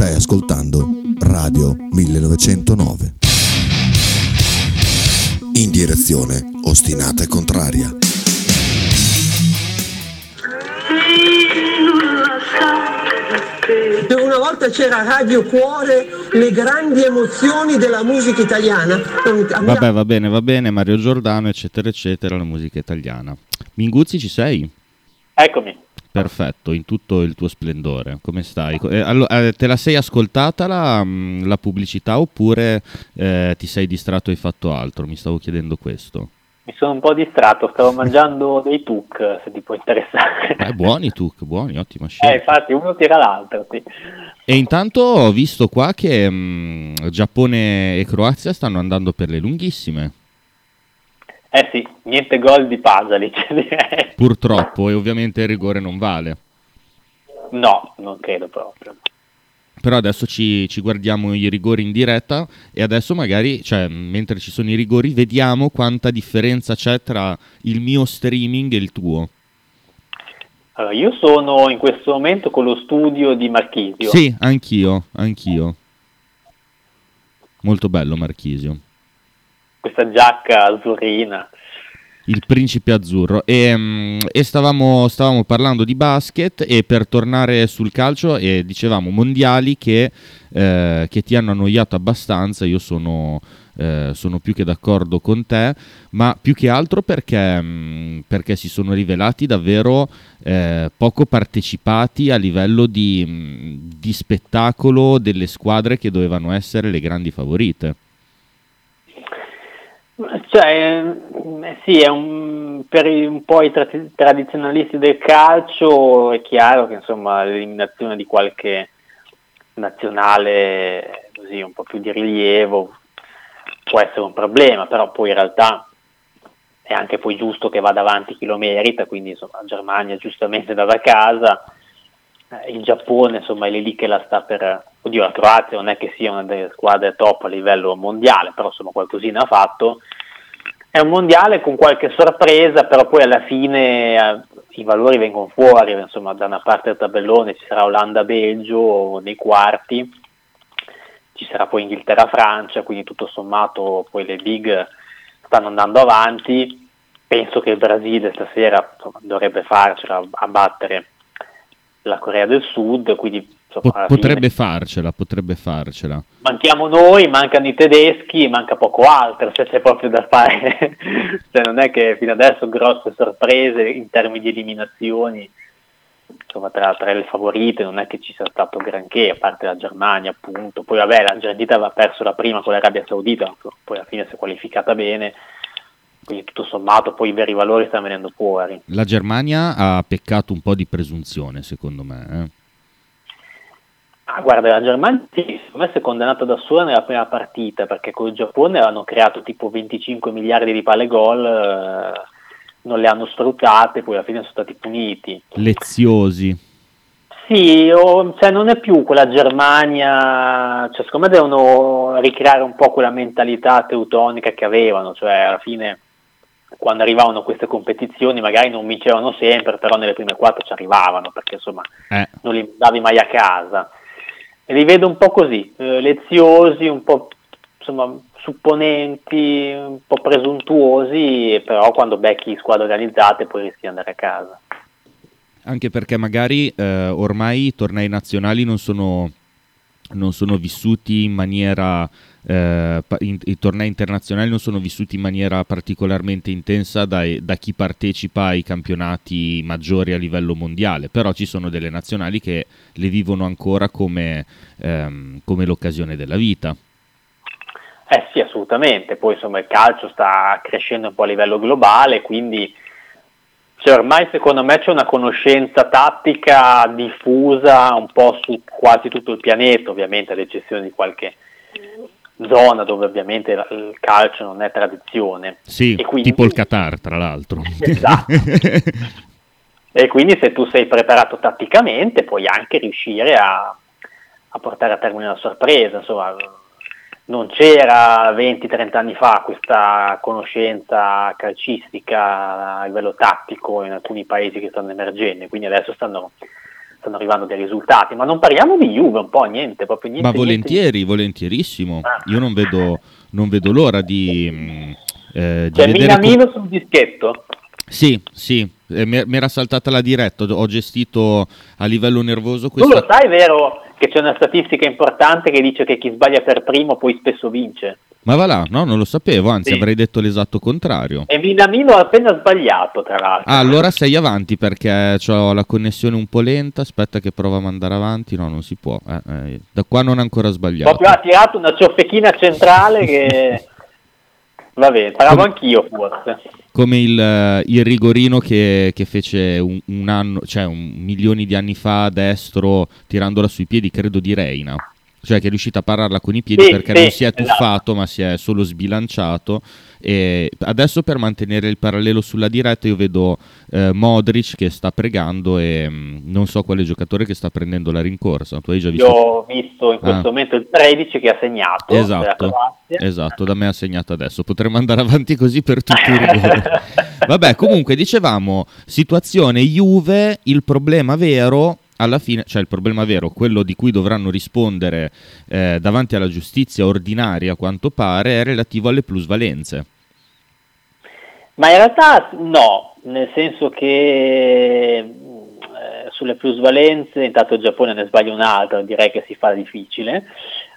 Stai ascoltando Radio 1909. In direzione ostinata e contraria. Una volta c'era Radio Cuore, le grandi emozioni della musica italiana. Vabbè, va bene, va bene, Mario Giordano, eccetera, eccetera, la musica italiana. Minguzzi, ci sei? Eccomi. Perfetto, in tutto il tuo splendore. Come stai? Eh, allo- eh, te la sei ascoltata la, mh, la pubblicità oppure eh, ti sei distratto e hai fatto altro? Mi stavo chiedendo questo. Mi sono un po' distratto, stavo mangiando dei tuk, se ti può interessare. Eh, buoni tu, buoni, ottima Eh, scelta. infatti uno tira l'altro, sì. E intanto ho visto qua che mh, Giappone e Croazia stanno andando per le lunghissime. Eh sì, niente gol di Pasalic, direi. Purtroppo, e ovviamente il rigore non vale. No, non credo proprio. Però adesso ci, ci guardiamo i rigori in diretta e adesso magari, cioè, mentre ci sono i rigori, vediamo quanta differenza c'è tra il mio streaming e il tuo. Allora, io sono in questo momento con lo studio di Marchisio. Sì, anch'io, anch'io. Molto bello Marchisio. Questa giacca azzurrina. Il principe azzurro. E, mm, e stavamo, stavamo parlando di basket e per tornare sul calcio e dicevamo mondiali che, eh, che ti hanno annoiato abbastanza, io sono, eh, sono più che d'accordo con te, ma più che altro perché, mm, perché si sono rivelati davvero eh, poco partecipati a livello di, mm, di spettacolo delle squadre che dovevano essere le grandi favorite. Cioè, eh, sì, è un, per un po' i tra- tradizionalisti del calcio è chiaro che insomma l'eliminazione di qualche nazionale così un po' più di rilievo può essere un problema, però poi in realtà è anche poi giusto che vada avanti chi lo merita, quindi insomma Germania giustamente andava a casa, il Giappone insomma è lì che la sta per... Oddio, la Croazia non è che sia una delle squadre top a livello mondiale, però insomma qualcosina ha fatto. È un mondiale con qualche sorpresa, però poi alla fine eh, i valori vengono fuori, insomma da una parte del tabellone ci sarà Olanda-Belgio nei quarti, ci sarà poi Inghilterra-Francia, quindi tutto sommato poi le big stanno andando avanti, penso che il Brasile stasera insomma, dovrebbe farcela a battere la Corea del Sud, quindi insomma, Po- alla fine potrebbe farcela, potrebbe farcela. manchiamo noi, mancano i tedeschi, manca poco altro, se c'è proprio da fare, cioè, non è che fino adesso grosse sorprese in termini di eliminazioni, insomma tra, tra le favorite non è che ci sia stato granché, a parte la Germania appunto, poi vabbè l'Argentina aveva perso la prima con l'Arabia Saudita, poi alla fine si è qualificata bene, quindi tutto sommato poi i veri valori stanno venendo fuori. La Germania ha peccato un po' di presunzione, secondo me. eh. Ah, guarda, la Germania sì, secondo me si è condannata da sola nella prima partita perché con il Giappone hanno creato tipo 25 miliardi di palle gol, eh, non le hanno sfruttate, poi alla fine sono stati puniti. Leziosi. Sì, o- cioè non è più quella Germania, cioè secondo me devono ricreare un po' quella mentalità teutonica che avevano, cioè alla fine quando arrivavano queste competizioni magari non vincevano sempre, però nelle prime quattro ci arrivavano perché insomma Eh, non li davi mai a casa. E li vedo un po' così, eh, leziosi, un po' insomma, supponenti, un po' presuntuosi, però quando becchi squadre organizzate poi rischi di andare a casa. anche perché magari eh, ormai i tornei nazionali non sono, non sono vissuti in maniera eh, i tornei internazionali non sono vissuti in maniera particolarmente intensa dai- da chi partecipa ai campionati maggiori a livello mondiale, però ci sono delle nazionali che le vivono ancora come, ehm, come l'occasione della vita. Eh sì, assolutamente, poi insomma il calcio sta crescendo un po' a livello globale, quindi cioè, ormai secondo me c'è una conoscenza tattica diffusa un po' su quasi tutto il pianeta, ovviamente ad eccezione di qualche zona dove ovviamente la- il calcio non è tradizione. Sì, quindi- tipo il Qatar, tra l'altro. Esatto. E quindi se tu sei preparato tatticamente puoi anche riuscire a, a portare a termine una sorpresa. Insomma, non c'era 20-30 anni fa questa conoscenza calcistica a livello tattico in alcuni paesi che stanno emergendo, quindi adesso stanno, stanno arrivando dei risultati. Ma non parliamo di Juve un po', niente, proprio niente. Ma niente. volentieri, volentierissimo. Ah. Io non vedo, non vedo l'ora di, mm, eh, di C'è vedere... com- Minamino sul dischetto? Sì, sì, eh, mi era saltata la diretta, ho gestito a livello nervoso Tu lo questa... sai, vero, che c'è una statistica importante che dice che chi sbaglia per primo poi spesso vince? Ma va là, no, non lo sapevo, anzi Sì. avrei detto l'esatto contrario. E Minamino ha appena sbagliato, tra l'altro. Ah, allora sei avanti perché ho la connessione un po' lenta, aspetta che prova a mandare avanti, no, non si può. eh, eh, da qua non è ancora sbagliato. Proprio ha tirato una ciofechina centrale che... Va bene, speravo Come- anch'io forse. Come il, eh, il rigorino che, che fece un, un anno, cioè un milioni di anni fa a destro tirandola sui piedi, credo di Reina. Cioè che è riuscita a pararla con i piedi Sì, perché sì, non si è esatto. tuffato ma si è solo sbilanciato. E adesso per mantenere il parallelo sulla diretta io vedo eh, Modric che sta pregando e mm, non so quale giocatore che sta prendendo la rincorsa. Tu hai già visto? Io ho visto in questo Ah. momento il 13 che ha segnato. Esatto, esatto, da me ha segnato adesso. Potremmo andare avanti così per tutto il rigore. Vabbè, comunque dicevamo, situazione Juve, il problema vero alla fine, cioè il problema vero, quello di cui dovranno rispondere eh, davanti alla giustizia ordinaria, a quanto pare, è relativo alle plusvalenze. Ma in realtà no, nel senso che eh, sulle plusvalenze, intanto il Giappone ne sbaglia un'altra, direi che si fa difficile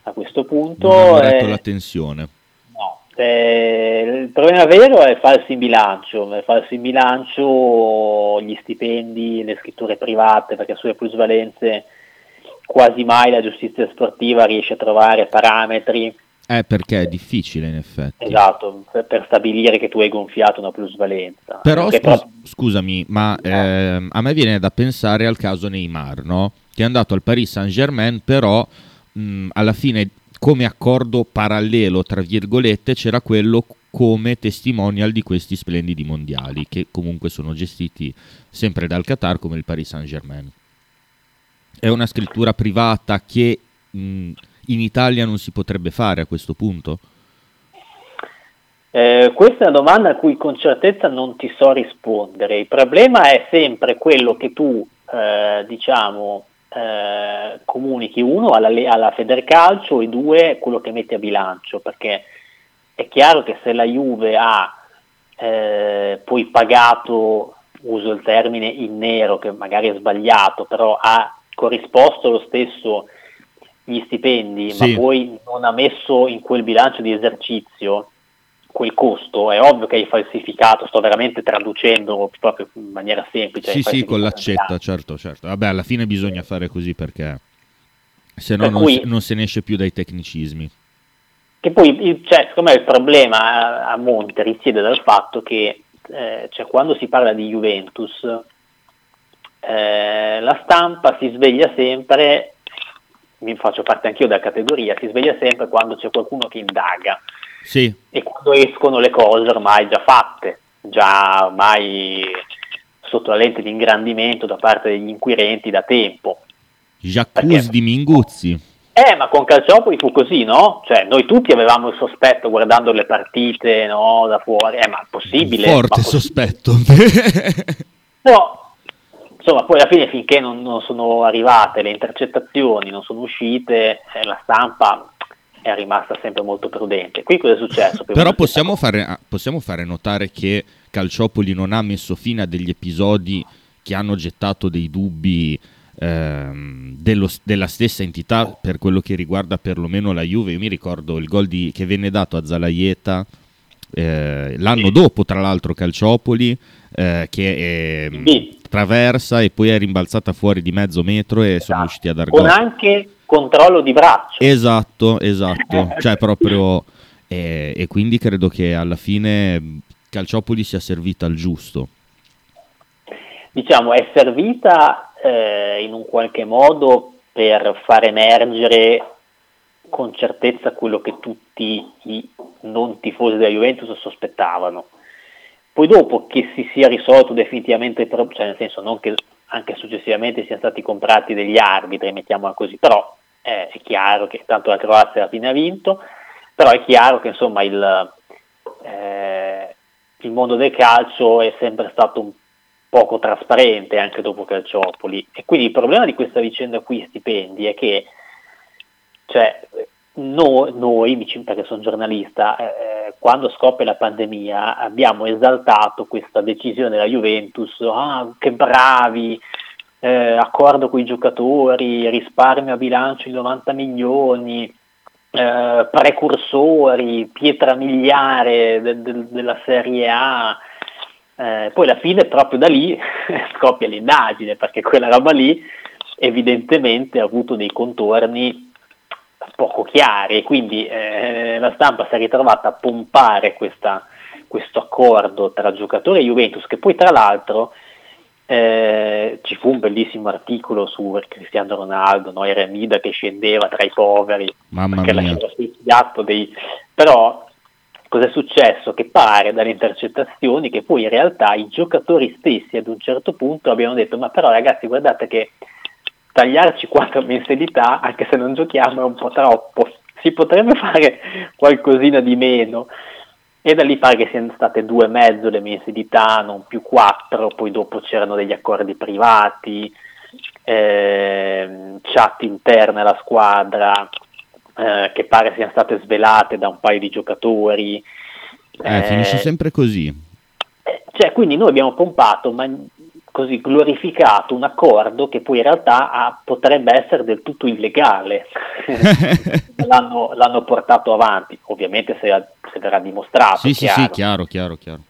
a questo punto. Non retto eh, la tensione. No, eh, il problema vero è falsi in bilancio, falsi in bilancio gli stipendi, le scritture private, perché sulle plusvalenze quasi mai la giustizia sportiva riesce a trovare parametri Eh, perché è difficile in effetti. Esatto, per, stabilire che tu hai gonfiato una plusvalenza. Però scus- proprio- scusami, ma ehm, a me viene da pensare al caso Neymar, no? Che è andato al Paris Saint-Germain, però mh, alla fine come accordo parallelo, tra virgolette, c'era quello come testimonial di questi splendidi mondiali, che comunque sono gestiti sempre dal Qatar come il Paris Saint-Germain. È una scrittura privata che mh, in Italia non si potrebbe fare a questo punto? Eh, questa è una domanda a cui con certezza non ti so rispondere. Il problema è sempre quello che tu, eh, diciamo, eh, comunichi uno alla, alla Federcalcio e due quello che metti a bilancio, perché è chiaro che se la Juve ha eh, poi pagato, uso il termine in nero, che magari è sbagliato, però ha corrisposto lo stesso gli stipendi, Sì. ma poi non ha messo in quel bilancio di esercizio quel costo, è ovvio che hai falsificato, sto veramente traducendo proprio in maniera semplice. Sì, sì, con l'accetta, certo, certo. Vabbè, alla fine bisogna fare così perché se no Per non, non se ne esce più dai tecnicismi. Che poi, cioè, secondo me il problema a, a monte risiede dal fatto che eh, cioè, quando si parla di Juventus, eh, la stampa si sveglia sempre, mi faccio parte anch'io della categoria, si sveglia sempre quando c'è qualcuno che indaga Sì, e quando escono le cose ormai già fatte, già ormai sotto la lente di ingrandimento da parte degli inquirenti da tempo. Perché? di Minguzzi. Eh, ma con Calciopoli fu così, no? Cioè, noi tutti avevamo il sospetto guardando le partite, no, da fuori. Eh, ma è possibile? Forte Ma possi- sospetto. Però, insomma, poi alla fine finché non, non sono arrivate le intercettazioni, non sono uscite, eh, la stampa è rimasta sempre molto prudente. Qui cosa è successo? Però possiamo fare, ah, possiamo fare notare che Calciopoli non ha messo fine a degli episodi che hanno gettato dei dubbi ehm, dello- della stessa entità per quello che riguarda perlomeno la Juve. Io mi ricordo il gol di- che venne dato a Zalaieta eh, l'anno dopo, tra l'altro, Calciopoli, eh, che ehm, Sì. Traversa e poi è rimbalzata fuori di mezzo metro e sono Esatto. riusciti a dar Con anche controllo di braccio. Esatto, esatto, cioè proprio eh, e quindi credo che alla fine Calciopoli sia servita al giusto. diciamo, è servita eh, in un qualche modo per far emergere con certezza quello che tutti i non tifosi della Juventus sospettavano. Poi dopo che si sia risolto definitivamente il problema, cioè nel senso non che anche successivamente siano stati comprati degli arbitri, mettiamola così, però eh, è chiaro che tanto la Croazia alla fine ha vinto, però è chiaro che insomma il, eh, il mondo del calcio è sempre stato un poco trasparente anche dopo Calciopoli. E quindi il problema di questa vicenda qui stipendi è che cioè, no- noi, perché sono giornalista, eh, eh, quando scoppia la pandemia abbiamo esaltato questa decisione della Juventus, ah, che bravi, eh, accordo con i giocatori, risparmio a bilancio di 90 milioni, eh, precursori, pietra miliare de- de- della Serie A. Eh, poi alla fine proprio da lì scoppia l'indagine perché quella roba lì evidentemente ha avuto dei contorni poco chiari e quindi eh, la stampa si è ritrovata a pompare questa- questo accordo tra giocatori e Juventus che poi tra l'altro eh, ci fu un bellissimo articolo su Cristiano Ronaldo, no? Eremida che scendeva tra i poveri Mamma perché mia. lasciava sul piatto dei... però cosa è successo? Che pare dalle intercettazioni che poi in realtà i giocatori stessi ad un certo punto abbiano detto ma però ragazzi guardate che tagliarci quattro mensilità anche se non giochiamo è un po' troppo si potrebbe fare qualcosina di meno e da lì pare che siano state due e mezzo le mensilità, non più quattro, poi dopo c'erano degli accordi privati, ehm, chat interne alla squadra eh, che pare siano state svelate da un paio di giocatori. Eh, finisce sempre così. Eh, Cioè, quindi noi abbiamo pompato, ma così glorificato un accordo che poi in realtà ha- potrebbe essere del tutto illegale. l'hanno, l'hanno portato avanti, ovviamente se, se verrà dimostrato. Sì, sì, chiaro. sì, chiaro, chiaro, chiaro.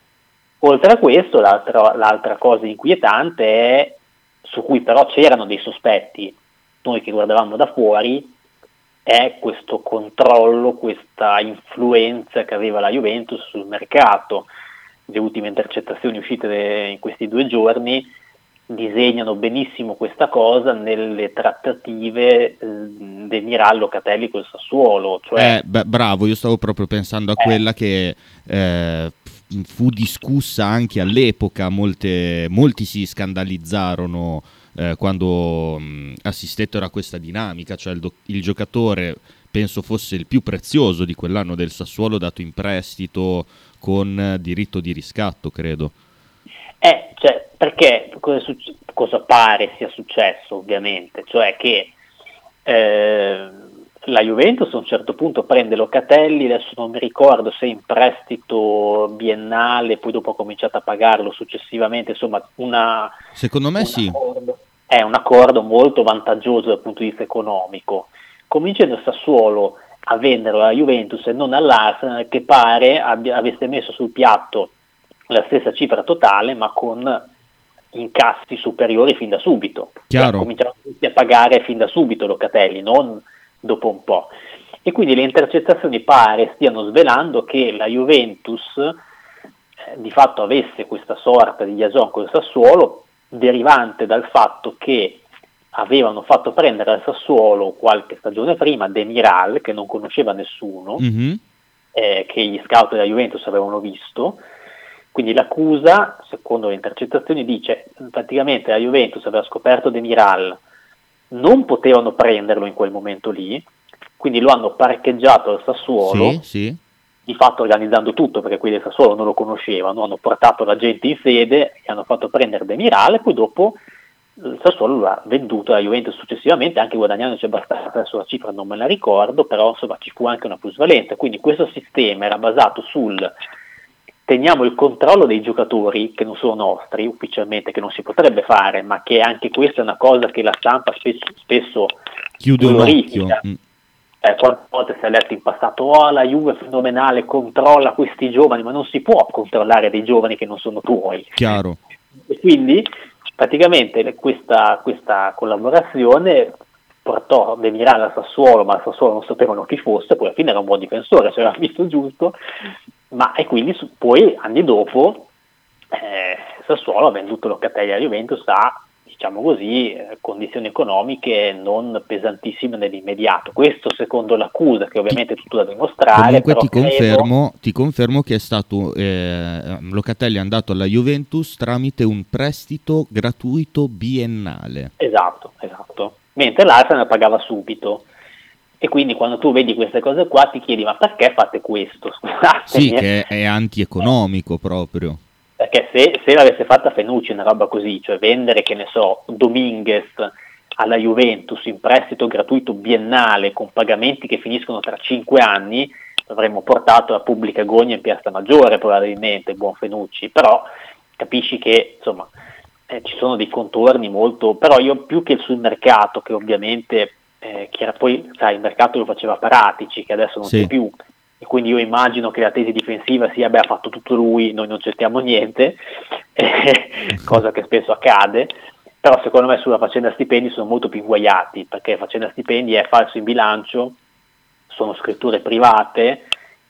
Oltre a questo, l'altra, l'altra cosa inquietante è, su cui però c'erano dei sospetti, noi che guardavamo da fuori, è questo controllo, questa influenza che aveva la Juventus sul mercato. Le ultime intercettazioni uscite in questi due giorni disegnano benissimo questa cosa nelle trattative eh, del Mirallo Catelli col Sassuolo. Cioè, Eh, beh, bravo, io stavo proprio pensando a quella che eh, fu discussa anche all'epoca, molte- molti si scandalizzarono eh, quando mh, assistettero a questa dinamica, cioè il, do- il giocatore penso fosse il più prezioso di quell'anno del Sassuolo dato in prestito con diritto di riscatto, credo. Eh, cioè, perché cosa, succe- cosa pare sia successo ovviamente? Cioè che eh, la Juventus a un certo punto prende Locatelli, adesso non mi ricordo se in prestito biennale, poi dopo ha cominciato a pagarlo successivamente, insomma una, Secondo me un sì. accordo- è un accordo molto vantaggioso dal punto di vista economico. Cominciando il Sassuolo a venderlo alla Juventus e non all'Arsenal che pare abbia, avesse messo sul piatto la stessa cifra totale ma con incassi superiori fin da subito. Chiaro. Cioè, cominciano tutti a pagare fin da subito Locatelli, non dopo un po'. E quindi le intercettazioni pare stiano svelando che la Juventus eh, di fatto avesse questa sorta di liaison con il Sassuolo derivante dal fatto che avevano fatto prendere al Sassuolo qualche stagione prima Demiral che non conosceva nessuno Mhm. eh, che gli scout della Juventus avevano visto. Quindi l'accusa, secondo le intercettazioni, dice praticamente la Juventus aveva scoperto Demiral, non potevano prenderlo in quel momento lì, quindi lo hanno parcheggiato al Sassuolo, Sì, sì. di fatto organizzando tutto perché quelli del Sassuolo non lo conoscevano, hanno portato la gente in sede e hanno fatto prendere Demiral e poi dopo il Sassuolo lo ha venduto alla Juventus successivamente, anche guadagnandoci abbastanza, adesso la cifra non me la ricordo, però insomma ci fu anche una plusvalenza, quindi questo sistema era basato sul teniamo il controllo dei giocatori che non sono nostri ufficialmente, che non si potrebbe fare, ma che anche questa è una cosa che la stampa spesso, spesso Chiude un occhio. Mm. Eh, quante volte si è letto in passato, oh la Juve è fenomenale, controlla questi giovani, ma non si può controllare dei giovani che non sono tuoi. Chiaro. E quindi praticamente questa, questa collaborazione portò De Miranda al Sassuolo, ma al Sassuolo non sapevano chi fosse, poi alla fine era un buon difensore, se aveva visto giusto, ma e quindi su- poi anni dopo eh, Sassuolo ha venduto Locatelli alla Juventus a diciamo così, eh, condizioni economiche non pesantissime nell'immediato. Questo secondo l'accusa, che ovviamente è tutto da dimostrare. Comunque ti credo- confermo, ti confermo che è stato eh, Locatelli è andato alla Juventus tramite un prestito gratuito biennale. Esatto, esatto. Mentre l'Arsenal pagava subito. E quindi quando tu vedi queste cose qua ti chiedi ma perché fate questo? Scusate. Sì, che è antieconomico proprio. Perché se, se l'avesse fatta Fenucci una roba così, cioè vendere, che ne so, Dominguez alla Juventus in prestito gratuito biennale con pagamenti che finiscono tra 5 anni, avremmo portato la pubblica agonia in piazza maggiore probabilmente, buon Fenucci, però capisci che insomma eh, ci sono dei contorni molto, però io più che sul mercato che ovviamente eh, che era poi sai, il mercato lo faceva Paratici che adesso non Sì. c'è più e quindi io immagino che la tesi difensiva sia beh ha fatto tutto lui, noi non cerchiamo niente, cosa che spesso accade, però secondo me sulla faccenda stipendi sono molto più inguaiati perché faccenda stipendi è falso in bilancio, sono scritture private,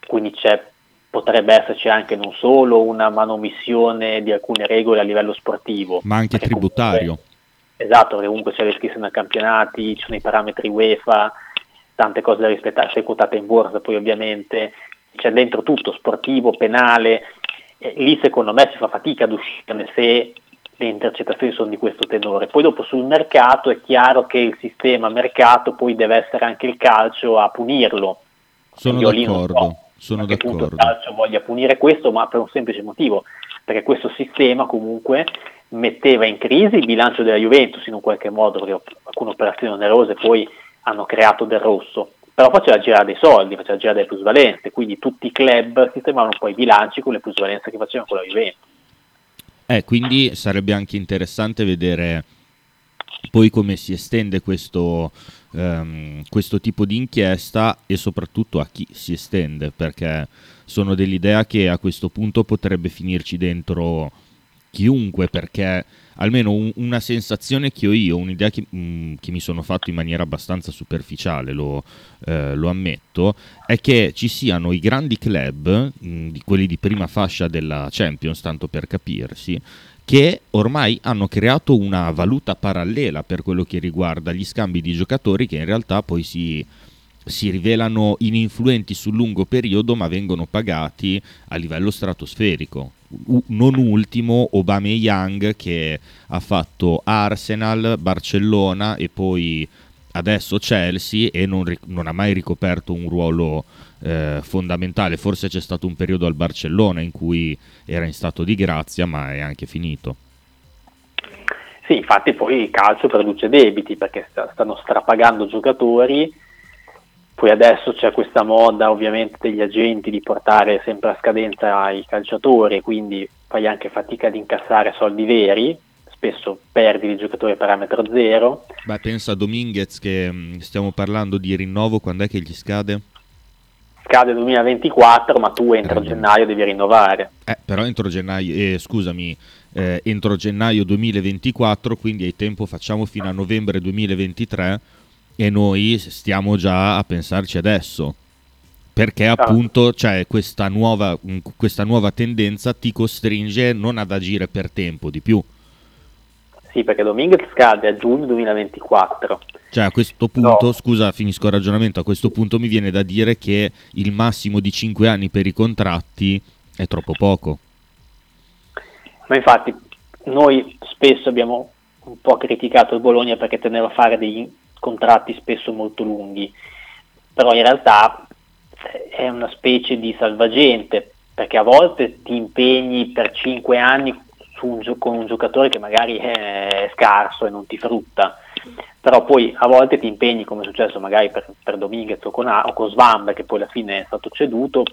quindi c'è, potrebbe esserci anche non solo una manomissione di alcune regole a livello sportivo, Ma anche perché comunque- tributario. Esatto, perché comunque c'è l'iscrizione ai campionati, ci sono i parametri UEFA, tante cose da rispettare, sei quotate in borsa poi ovviamente, c'è dentro tutto, sportivo, penale, e lì secondo me si fa fatica ad uscirne se le intercettazioni sono di questo tenore. Poi dopo sul mercato è chiaro che il sistema mercato poi deve essere anche il calcio a punirlo. Sono Io non so d'accordo, sono punto il d'accordo. calcio voglia punire questo, ma per un semplice motivo, perché questo sistema comunque metteva in crisi il bilancio della Juventus in un qualche modo, perché alcune operazioni onerose poi hanno creato del rosso, però faceva girare dei soldi, faceva girare delle plusvalenze, quindi tutti i club sistemavano un po' i bilanci con le plusvalenze che facevano con la Juventus. Eh, quindi sarebbe anche interessante vedere poi come si estende questo, ehm, questo tipo di inchiesta e soprattutto a chi si estende, perché sono dell'idea che a questo punto potrebbe finirci dentro chiunque, perché almeno un- una sensazione che ho io, un'idea che, mm, che mi sono fatto in maniera abbastanza superficiale, lo, eh, lo ammetto, è che ci siano i grandi club, mm, di quelli di prima fascia della Champions, tanto per capirsi, che ormai hanno creato una valuta parallela per quello che riguarda gli scambi di giocatori che in realtà poi si, si rivelano ininfluenti sul lungo periodo ma vengono pagati a livello stratosferico. U- non ultimo Obama Young che ha fatto Arsenal, Barcellona e poi adesso Chelsea e non, ri- non ha mai ricoperto un ruolo eh, fondamentale. Forse c'è stato un periodo al Barcellona in cui era in stato di grazia, ma è anche finito. Sì, infatti poi il calcio produce debiti perché sta- stanno strapagando giocatori, poi adesso c'è questa moda ovviamente degli agenti di portare sempre a scadenza i calciatori, quindi fai anche fatica ad incassare soldi veri, spesso perdi il giocatore parametro zero. Beh, pensa a Dominguez che mh, stiamo parlando di rinnovo, quando è che gli scade? Scade 2024, ma tu entro Eh, gennaio devi rinnovare. Eh, però entro gennaio, eh, scusami, eh, entro gennaio 2024, quindi hai tempo, facciamo fino a novembre 2023 e noi stiamo già a pensarci adesso. Perché appunto c'è questa nuova, questa nuova tendenza ti costringe non ad agire per tempo di più. Sì, perché Dominguez scade a giugno 2024. Cioè a questo punto, No. scusa, finisco il ragionamento, a questo punto mi viene da dire che il massimo di 5 anni per i contratti è troppo poco. Ma infatti noi spesso abbiamo un po' criticato il Bologna perché teneva a fare dei contratti spesso molto lunghi, però in realtà eh, è una specie di salvagente perché a volte ti impegni per 5 anni un con un giocatore che magari è scarso e non ti frutta, però poi a volte ti impegni come è successo magari per, per Dominguez o con, A- o con Svan che poi alla fine è stato ceduto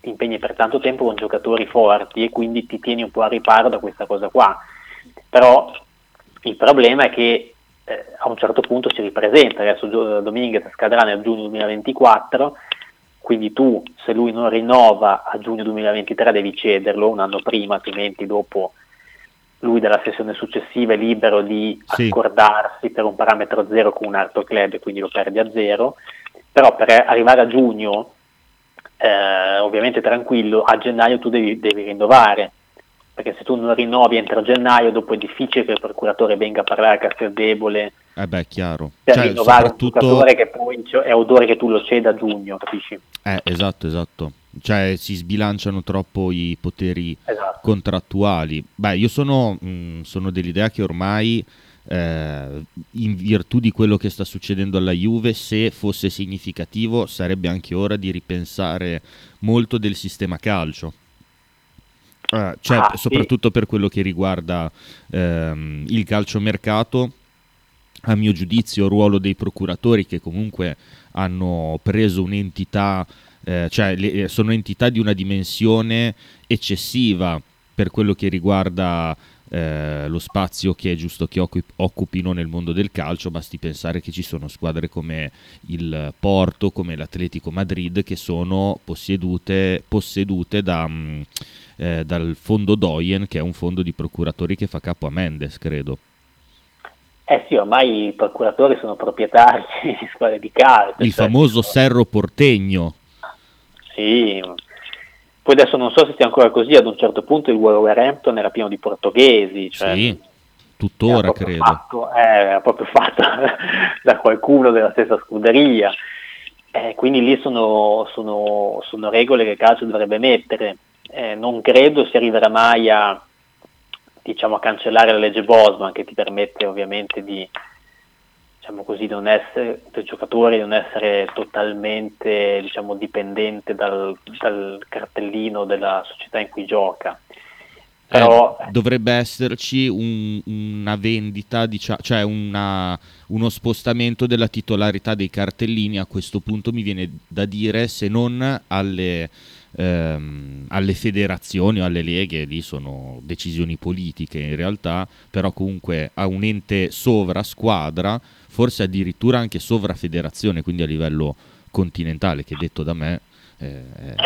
ti impegni per tanto tempo con giocatori forti e quindi ti tieni un po' a riparo da questa cosa qua. Però il problema è che eh, a un certo punto si ripresenta, adesso Gio- Dominguez scadrà nel giugno 2024, quindi tu se lui non rinnova a giugno 2023 devi cederlo un anno prima, altrimenti dopo lui dalla sessione successiva è libero di Sì. accordarsi per un parametro zero con un altro club e quindi lo perdi a zero, però per arrivare a giugno eh, ovviamente tranquillo, a gennaio tu devi, devi rinnovare, perché se tu non rinnovi entro gennaio, dopo è difficile che il procuratore venga a parlare a Casteldebole Eh beh, chiaro. per Cioè, rinnovare un soprattutto... giocatore che poi è odore che tu lo ceda a giugno, capisci? Eh, esatto, esatto. Cioè si sbilanciano troppo i poteri Esatto. contrattuali. Beh, io sono, mh, sono dell'idea che ormai, eh, in virtù di quello che sta succedendo alla Juve, se fosse significativo, sarebbe anche ora di ripensare molto del sistema calcio. Eh, cioè, Ah, sì. soprattutto per quello che riguarda ehm, il calciomercato, a mio giudizio, il ruolo dei procuratori che comunque hanno preso un'entità, eh, cioè le- sono entità di una dimensione eccessiva per quello che riguarda eh, lo spazio che è giusto che occu- occupino nel mondo del calcio, basti pensare che ci sono squadre come il Porto, come l'Atletico Madrid che sono possedute, possedute da, mm, eh, dal fondo Doyen che è un fondo di procuratori che fa capo a Mendes, credo. Eh sì, ormai i procuratori sono proprietari di squadre di calcio. Il cioè- famoso Serro Portegno. Sì, poi adesso non so se sia ancora così, ad un certo punto il Wolverhampton era pieno di portoghesi, cioè Sì, tuttora credo. Fatto, eh, era proprio fatto da qualcuno della stessa scuderia. Eh, quindi lì sono, sono- sono regole che il calcio dovrebbe mettere. Eh, non credo si arriverà mai a, diciamo, a cancellare la legge Bosman che ti permette ovviamente di, diciamo così, non essere, del giocatore non essere totalmente diciamo, dipendente dal, dal cartellino della società in cui gioca. Però Eh, dovrebbe esserci un- una vendita, dicia- cioè una- uno spostamento della titolarità dei cartellini. A questo punto mi viene da dire se non alle, ehm, alle federazioni o alle leghe, lì sono decisioni politiche in realtà, però comunque a un ente sovrasquadra, forse addirittura anche sovrafederazione, quindi a livello continentale, che detto da me eh,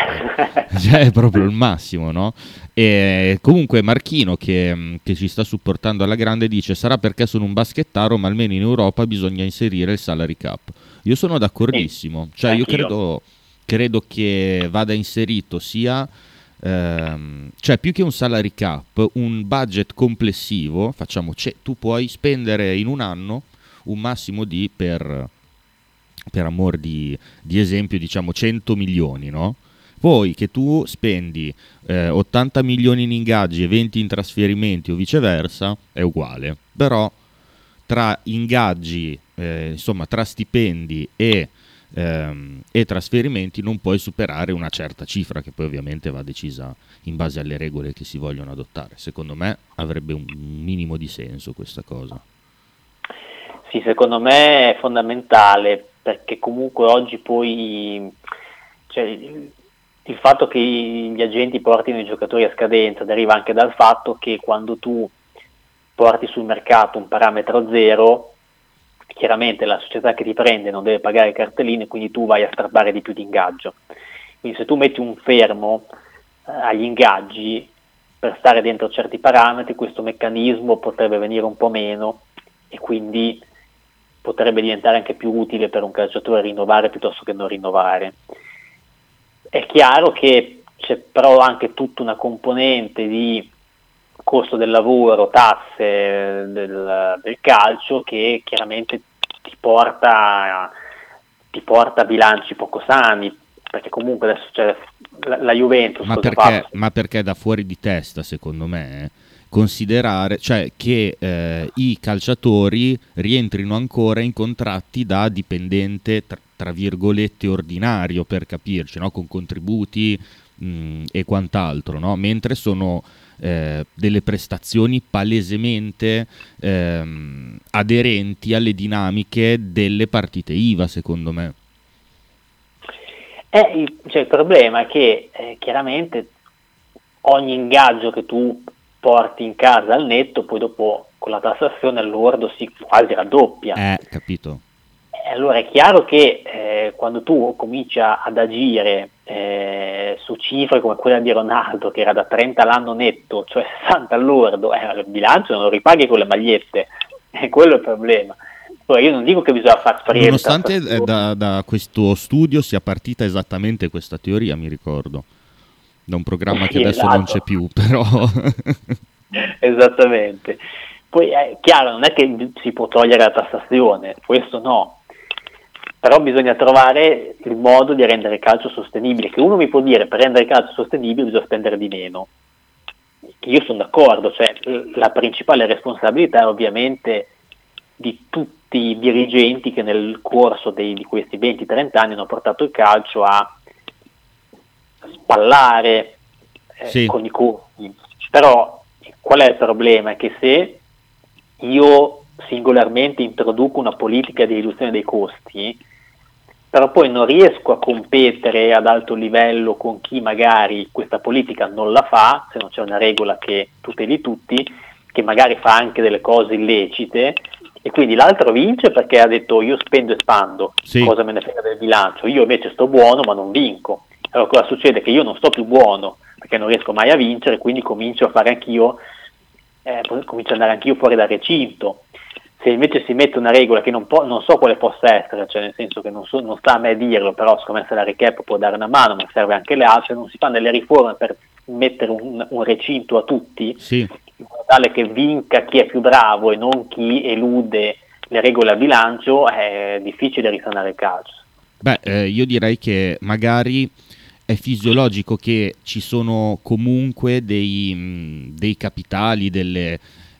cioè, è proprio il massimo, no? E comunque Marchino che, che ci sta supportando alla grande dice sarà perché sono un baschettaro ma almeno in Europa bisogna inserire il salary cap. Io sono d'accordissimo, cioè io credo, credo che vada inserito sia ehm, cioè più che un salary cap, un budget complessivo, facciamo, ce- tu puoi spendere in un anno un massimo di per, per amor di, di esempio diciamo 100 milioni, no? Poi che tu spendi eh, 80 milioni in ingaggi e 20 in trasferimenti o viceversa è uguale, però tra ingaggi, eh, insomma tra stipendi e, ehm, e trasferimenti non puoi superare una certa cifra che poi ovviamente va decisa in base alle regole che si vogliono adottare. Secondo me avrebbe un minimo di senso questa cosa. Sì, secondo me è fondamentale perché comunque oggi poi cioè, il, fatto che gli agenti portino i giocatori a scadenza deriva anche dal fatto che quando tu porti sul mercato un parametro zero, chiaramente la società che ti prende non deve pagare cartelline, quindi tu vai a strappare di più di ingaggio. Quindi se tu metti un fermo eh, agli ingaggi per stare dentro certi parametri, questo meccanismo potrebbe venire un po' meno e quindi potrebbe diventare anche più utile per un calciatore rinnovare piuttosto che non rinnovare. È chiaro che c'è però anche tutta una componente di costo del lavoro, tasse del, del calcio che chiaramente ti porta, ti porta a bilanci poco sani, perché comunque adesso c'è la, la Juventus. Ma perché, ma perché da fuori di testa, secondo me, eh, considerare cioè, che eh, i calciatori rientrino ancora in contratti da dipendente, tra, tra virgolette, ordinario, per capirci, no? con contributi mh, e quant'altro, no? mentre sono eh, delle prestazioni palesemente ehm, aderenti alle dinamiche delle partite IVA, secondo me. Eh, il, cioè, il problema è che eh, chiaramente ogni ingaggio che tu porti in casa al netto, poi dopo con la tassazione al lordo si quasi raddoppia. Eh, capito. Allora è chiaro che eh, quando tu cominci ad agire eh, su cifre come quella di Ronaldo, che era da 30 l'anno netto, cioè 60 al lordo, eh, il bilancio non lo ripaghi con le magliette, e quello è il problema. Ora io non dico che bisogna far sparire Nonostante eh, da, da questo studio sia partita esattamente questa teoria, mi ricordo, da un programma che adesso non esatto. c'è più, però Esattamente. Poi è chiaro, non è che si può togliere la tassazione, questo no, però bisogna trovare il modo di rendere il calcio sostenibile, che uno mi può dire per rendere il calcio sostenibile bisogna spendere di meno. Io sono d'accordo, cioè la principale responsabilità è ovviamente di tutti i dirigenti che nel corso dei- di questi 20-30 anni hanno portato il calcio a spallare eh, Sì. con i costi. Però qual è il problema? È che se io singolarmente introduco una politica di riduzione dei costi, però poi non riesco a competere ad alto livello con chi magari questa politica non la fa, se non c'è una regola che tuteli tutti, che magari fa anche delle cose illecite, e quindi l'altro vince perché ha detto io spendo e spando, Sì. cosa me ne frega del bilancio, io invece sto buono ma non vinco. Allora cosa succede? Che io non sto più buono perché non riesco mai a vincere, quindi comincio a fare anch'io, eh, comincio ad andare anch'io fuori dal recinto. Se invece si mette una regola che non, può- non so quale possa essere, cioè nel senso che non, so- non sta a me dirlo, però secondo me se la recap può dare una mano, ma serve anche le altre, non si fanno delle riforme per mettere un, un recinto a tutti, sì, in modo tale che vinca chi è più bravo e non chi elude le regole a bilancio, è difficile risanare il calcio. Beh, eh, io direi che magari è fisiologico che ci sono comunque dei, dei capitali, delle,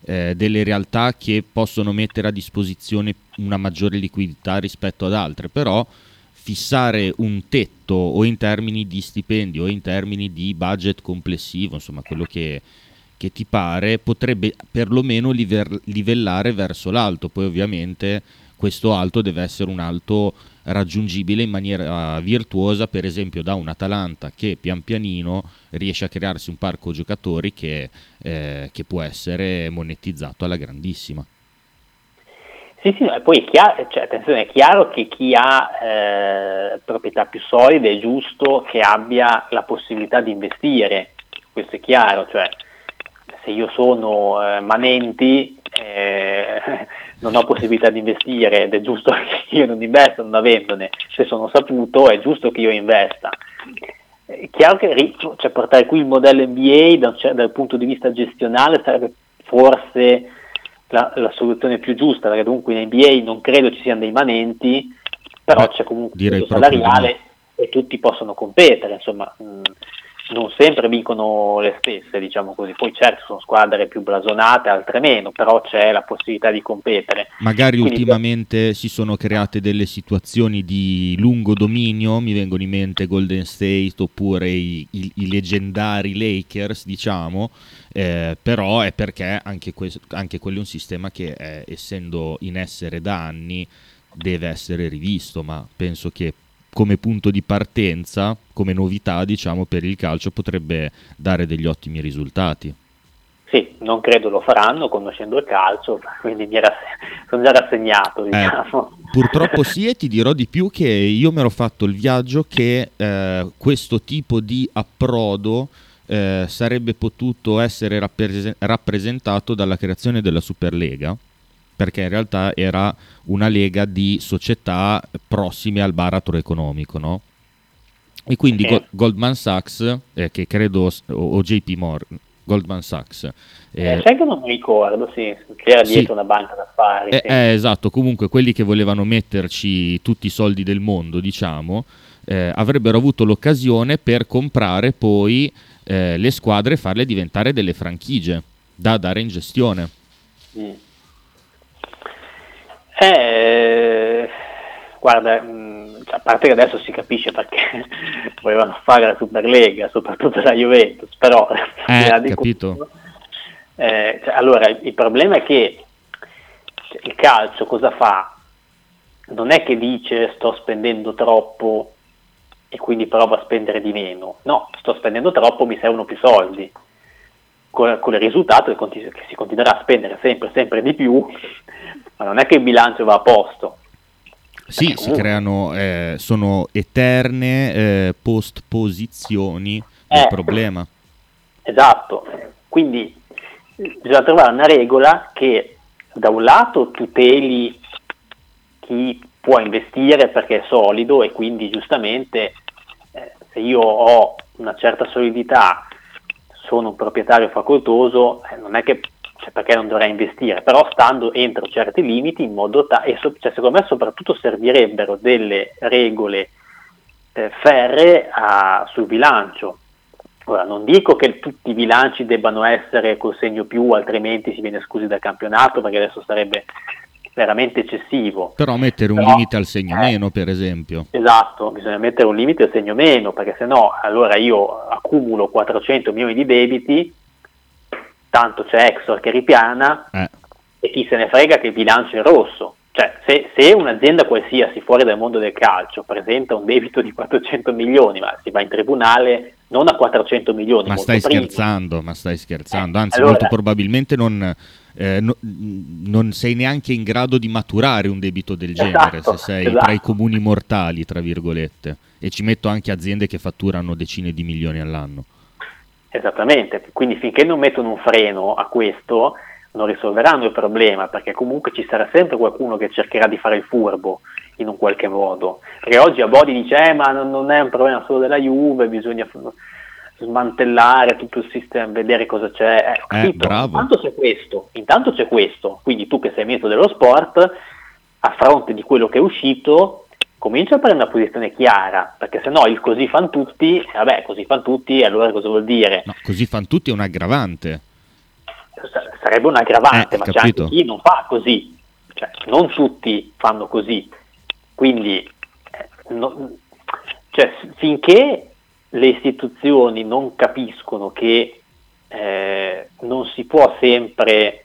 eh, delle realtà che possono mettere a disposizione una maggiore liquidità rispetto ad altre, però fissare un tetto o in termini di stipendio o in termini di budget complessivo, insomma quello che, che ti pare, potrebbe perlomeno liver- livellare verso l'alto, poi ovviamente questo alto deve essere un alto raggiungibile in maniera virtuosa, per esempio da un Atalanta che pian pianino riesce a crearsi un parco giocatori che, eh, che può essere monetizzato alla grandissima. Sì, Sì, no, poi è chiaro, cioè, attenzione, è chiaro che chi ha eh, proprietà più solide è giusto che abbia la possibilità di investire, questo è chiaro, cioè se io sono eh, manenti eh, non ho possibilità di investire ed è giusto che io non investa non avendone, se sono saputo è giusto che io investa. È chiaro che cioè, portare qui il modello MBA da cer- dal punto di vista gestionale sarebbe forse la, la soluzione più giusta, perché dunque in NBA non credo ci siano dei manenti, però Beh, c'è comunque un salariale e tutti possono competere, insomma, mh, non sempre vincono le stesse, diciamo così. Poi certo sono squadre più blasonate, altre meno, però c'è la possibilità di competere. Magari Quindi- ultimamente si sono create delle situazioni di lungo dominio, mi vengono in mente Golden State oppure i, i- i leggendari Lakers, diciamo, eh, però è perché anche, que- anche quello è un sistema che eh, essendo in essere da anni deve essere rivisto, ma penso che come punto di partenza, come novità, diciamo, per il calcio potrebbe dare degli ottimi risultati. Sì, non credo lo faranno conoscendo il calcio, quindi mi rass- sono già rassegnato, diciamo. Purtroppo sì, e ti dirò di più che io mi ero fatto il viaggio che eh, questo tipo di approdo eh, sarebbe potuto essere rappres- rappresentato dalla creazione della Superlega, perché in realtà era una lega di società prossime al baratro economico, no? E quindi Sì. Go- Goldman Sachs, eh, che credo, o, o JP Morgan, Goldman Sachs, Eh, eh, sai che non mi ricordo, sì, c'era Sì. dietro una banca d'affari. eh, sì. eh, esatto, comunque quelli che volevano metterci tutti i soldi del mondo, diciamo, eh, avrebbero avuto l'occasione per comprare poi eh, le squadre e farle diventare delle franchigie da dare in gestione. Mm. Eh, guarda, mh, a parte che adesso si capisce perché volevano fare la Superlega, soprattutto la Juventus, però al di capito. eh, cioè, allora il problema è che il calcio cosa fa? Non è che dice sto spendendo troppo e quindi provo a spendere di meno, no, sto spendendo troppo, mi servono più soldi con, con il risultato che, continu- che si continuerà a spendere sempre, sempre di più, ma non è che il bilancio va a posto. Sì, Perché si creano, eh, sono eterne eh, post-posizioni del Eh. problema. Esatto, quindi bisogna trovare una regola che da un lato tuteli chi può investire perché è solido e quindi giustamente eh, se io ho una certa solidità, sono un proprietario facoltoso, eh, non è che cioè, perché non dovrei investire, però stando entro certi limiti in modo tale, e so- cioè, secondo me soprattutto servirebbero delle regole eh, ferree a- sul bilancio. Ora, non dico che tutti i bilanci debbano essere col segno più, altrimenti si viene esclusi dal campionato, perché adesso sarebbe veramente eccessivo. Però mettere un Però, limite al segno eh, meno, per esempio. Esatto, bisogna mettere un limite al segno meno, perché se no allora io accumulo 400 milioni di debiti, tanto c'è Exor che ripiana Eh, e chi se ne frega che il bilancio è rosso. Cioè, se, se un'azienda qualsiasi fuori dal mondo del calcio presenta un debito di 400 milioni, ma si va in tribunale non a 400 milioni, ma stai prima. scherzando, ma stai scherzando. Eh, Anzi, allora- molto probabilmente non, eh, no- non sei neanche in grado di maturare un debito del genere Esatto, se sei esatto. tra i comuni mortali, tra virgolette. E ci metto anche aziende che fatturano decine di milioni all'anno. Esattamente, quindi finché non mettono un freno a questo non risolveranno il problema, perché comunque ci sarà sempre qualcuno che cercherà di fare il furbo in un qualche modo. Perché oggi a Bodi dice eh, ma non, è un problema solo della Juve, bisogna smantellare tutto il sistema, vedere cosa c'è. Eh, Eh, capito. bravo. Intanto c'è questo, intanto c'è questo, quindi tu che sei ministro dello sport, a fronte di quello che è uscito, comincia a prendere una posizione chiara, perché se no il così fan tutti, vabbè, così fan tutti, allora cosa vuol dire? No, così fanno tutti è un aggravante. Sa- sarebbe un aggravante, Eh, ma c'è anche chi non fa così, cioè non tutti fanno così, quindi eh, no- cioè, s- finché le istituzioni non capiscono che eh, non si può sempre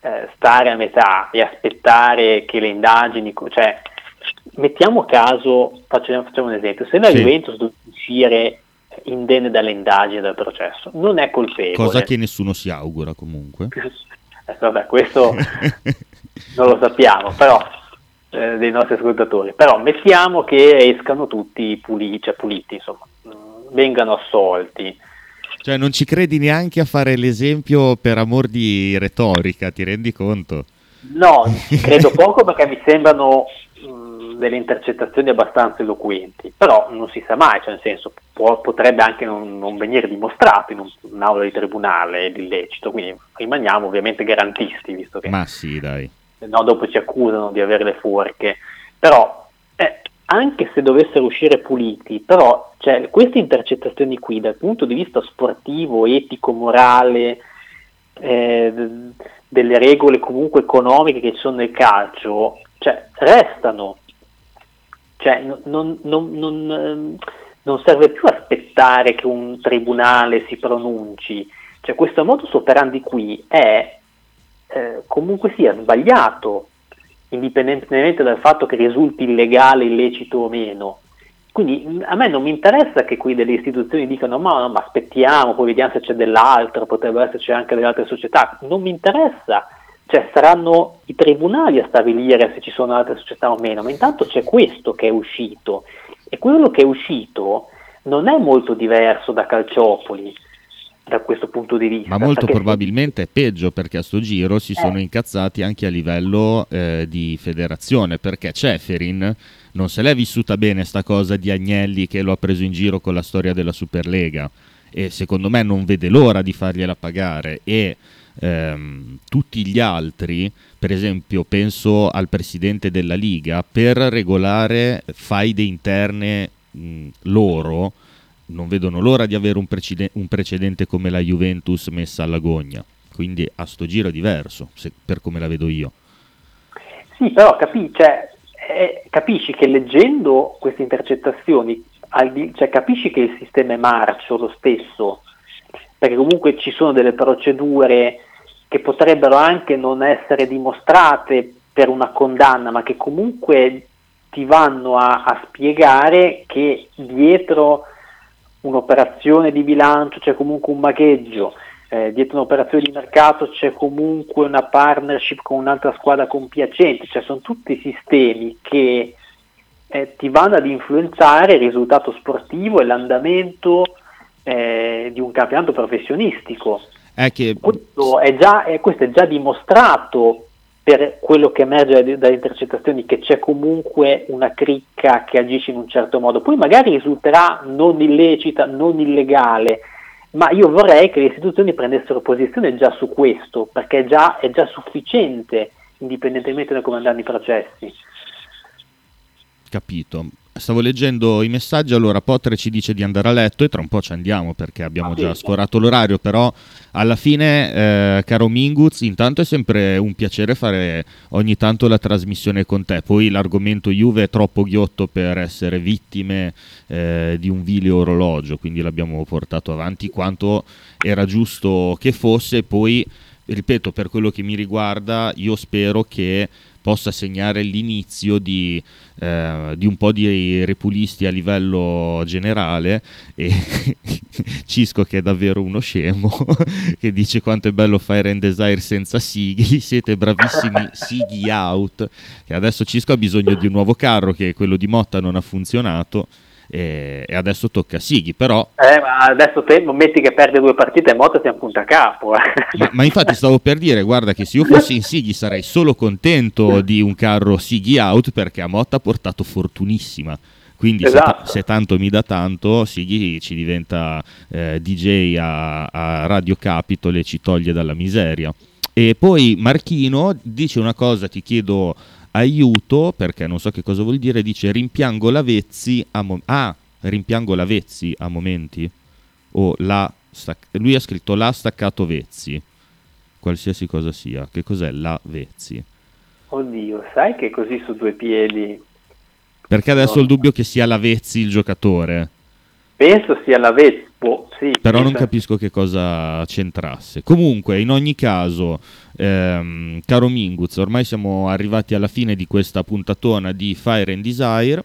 eh, stare a metà e aspettare che le indagini, cioè mettiamo caso, facciamo, facciamo un esempio, se la Sì. Juventus dovesse uscire indenne dalle indagini dal processo, non è colpevole. Cosa che nessuno si augura comunque. Eh, vabbè, questo non lo sappiamo, però eh, dei nostri ascoltatori. Però mettiamo che escano tutti puliti, cioè puliti, insomma, mm, vengano assolti. Cioè, non ci credi neanche a fare l'esempio per amor di retorica, ti rendi conto? No, credo poco perché mi sembrano delle intercettazioni abbastanza eloquenti, però non si sa mai, cioè nel senso può- potrebbe anche non, non venire dimostrato in un- un'aula di tribunale l'illecito, quindi rimaniamo ovviamente garantisti, visto che Ma sì, dai. no dopo ci accusano di avere le forche, però eh, anche se dovessero uscire puliti, però cioè, queste intercettazioni qui dal punto di vista sportivo, etico, morale, eh, delle regole comunque economiche che ci sono nel calcio, cioè, restano. Cioè, non, non- non- ehm, non serve più aspettare che un tribunale si pronunci. Cioè, questo modus operandi qui è eh, comunque sia sbagliato, indipendentemente dal fatto che risulti illegale, illecito o meno. Quindi mh, a me non mi interessa che qui delle istituzioni dicano ma, no, ma aspettiamo, poi vediamo se c'è dell'altro, potrebbero esserci anche delle altre società. Non mi interessa, cioè saranno i tribunali a stabilire se ci sono altre società o meno, ma intanto c'è questo che è uscito e quello che è uscito non è molto diverso da Calciopoli da questo punto di vista. Ma molto probabilmente è peggio perché a sto giro si Eh. sono incazzati anche a livello eh, di federazione perché Ceferin non se l'è vissuta bene sta cosa di Agnelli che lo ha preso in giro con la storia della Superlega e secondo me non vede l'ora di fargliela pagare e ehm, tutti gli altri, per esempio penso al presidente della Liga, per regolare faide interne mh, loro non vedono l'ora di avere un, precede- un precedente come la Juventus messa alla gogna. Quindi a sto giro è diverso, se- per come la vedo io. Sì, però capi- cioè, eh, capisci che leggendo queste intercettazioni, al cioè, capisci che il sistema è marcio lo stesso, perché comunque ci sono delle procedure che potrebbero anche non essere dimostrate per una condanna, ma che comunque ti vanno a, a spiegare che dietro un'operazione di bilancio c'è comunque un magheggio, eh, dietro un'operazione di mercato c'è comunque una partnership con un'altra squadra compiacente, cioè sono tutti sistemi che eh, ti vanno ad influenzare il risultato sportivo e l'andamento eh, di un campionato professionistico. È che Questo è già, eh, questo è già dimostrato per quello che emerge dalle- dalle intercettazioni che c'è comunque una cricca che agisce in un certo modo. Poi magari risulterà non illecita, non illegale, ma io vorrei che le istituzioni prendessero posizione già su questo, perché è già, è già sufficiente, indipendentemente da come andranno i processi. capito. Stavo leggendo i messaggi, allora Potter ci dice di andare a letto e tra un po' ci andiamo perché abbiamo Ah, già sforato l'orario, però alla fine, eh, caro Minguz, intanto è sempre un piacere fare ogni tanto la trasmissione con te, poi l'argomento Juve è troppo ghiotto per essere vittime eh, di un vile orologio, quindi l'abbiamo portato avanti quanto era giusto che fosse, poi ripeto, per quello che mi riguarda, io spero che possa segnare l'inizio di, eh, di un po' di repulisti a livello generale e Cisco che è davvero uno scemo che dice quanto è bello Fire and Desire senza Sighi siete bravissimi Sighi out. E adesso Cisco ha bisogno di un nuovo carro che quello di Motta non ha funzionato e, e adesso tocca a Sighi però Eh, ma adesso te metti che perde due partite e Motta siamo punta a capo. eh. ma, ma infatti stavo per dire, guarda che se io fossi in Sighi sarei solo contento di un carro Sighi out perché a Motta ha portato fortunissima. Quindi se Esatto. se, tanto mi dà tanto, Sighi ci diventa eh, DJ a, a Radio Capitol e ci toglie dalla miseria. E poi Marchino dice una cosa, ti chiedo aiuto perché non so che cosa vuol dire, dice rimpiango l'Avezzi a mo- ah, rimpiango l'Avezzi a momenti. O la stac- lui ha scritto la staccato Vezzi. Qualsiasi cosa sia. Che cos'è la Vezzi? Oddio, sai che così su due piedi? Perché adesso No. ho il dubbio che sia la Vezzi il giocatore penso sia la Vespo, sì. però non capisco che cosa c'entrasse comunque in ogni caso ehm, caro Minguz ormai siamo arrivati alla fine di questa puntatona di Fire and Desire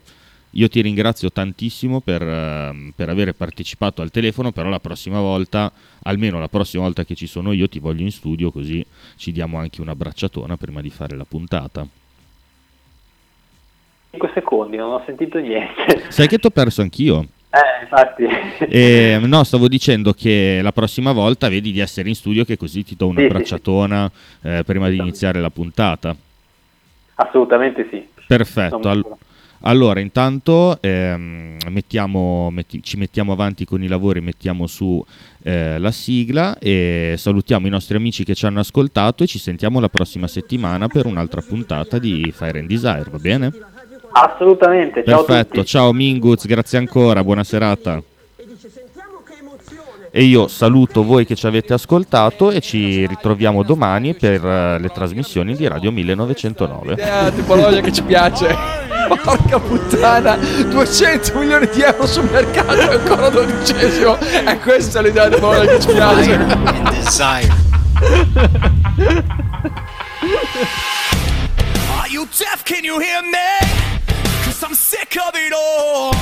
Io ti ringrazio tantissimo per, ehm, per aver partecipato al telefono, però la prossima volta, almeno la prossima volta che ci sono io, ti voglio in studio così ci diamo anche una bracciatona prima di fare la puntata. 5 secondi, non ho sentito niente. Sai che ti ho perso anch'io? Eh, infatti. Eh, no, stavo dicendo che la prossima volta vedi di essere in studio che così ti do una Sì, sì, bracciatona eh, prima di iniziare la puntata. Assolutamente sì. Perfetto. Non- al- allora, intanto ehm, mettiamo- metti- ci mettiamo avanti con i lavori, mettiamo su eh, la sigla e salutiamo i nostri amici che ci hanno ascoltato e ci sentiamo la prossima settimana per un'altra puntata di Fire and Desire, va bene? Assolutamente, ciao a Perfetto, tutti. ciao Minguz, grazie ancora, buona serata. E io saluto voi che ci avete ascoltato e ci ritroviamo domani per eh, le trasmissioni di Radio 1909. Idea tipologia che ci piace. Porca puttana, 200 milioni di euro sul mercato e ancora dodicesimo. E questa è l'idea tipologia che ci piace. desire. Are you deaf? Can you hear me? I'm sick of it all.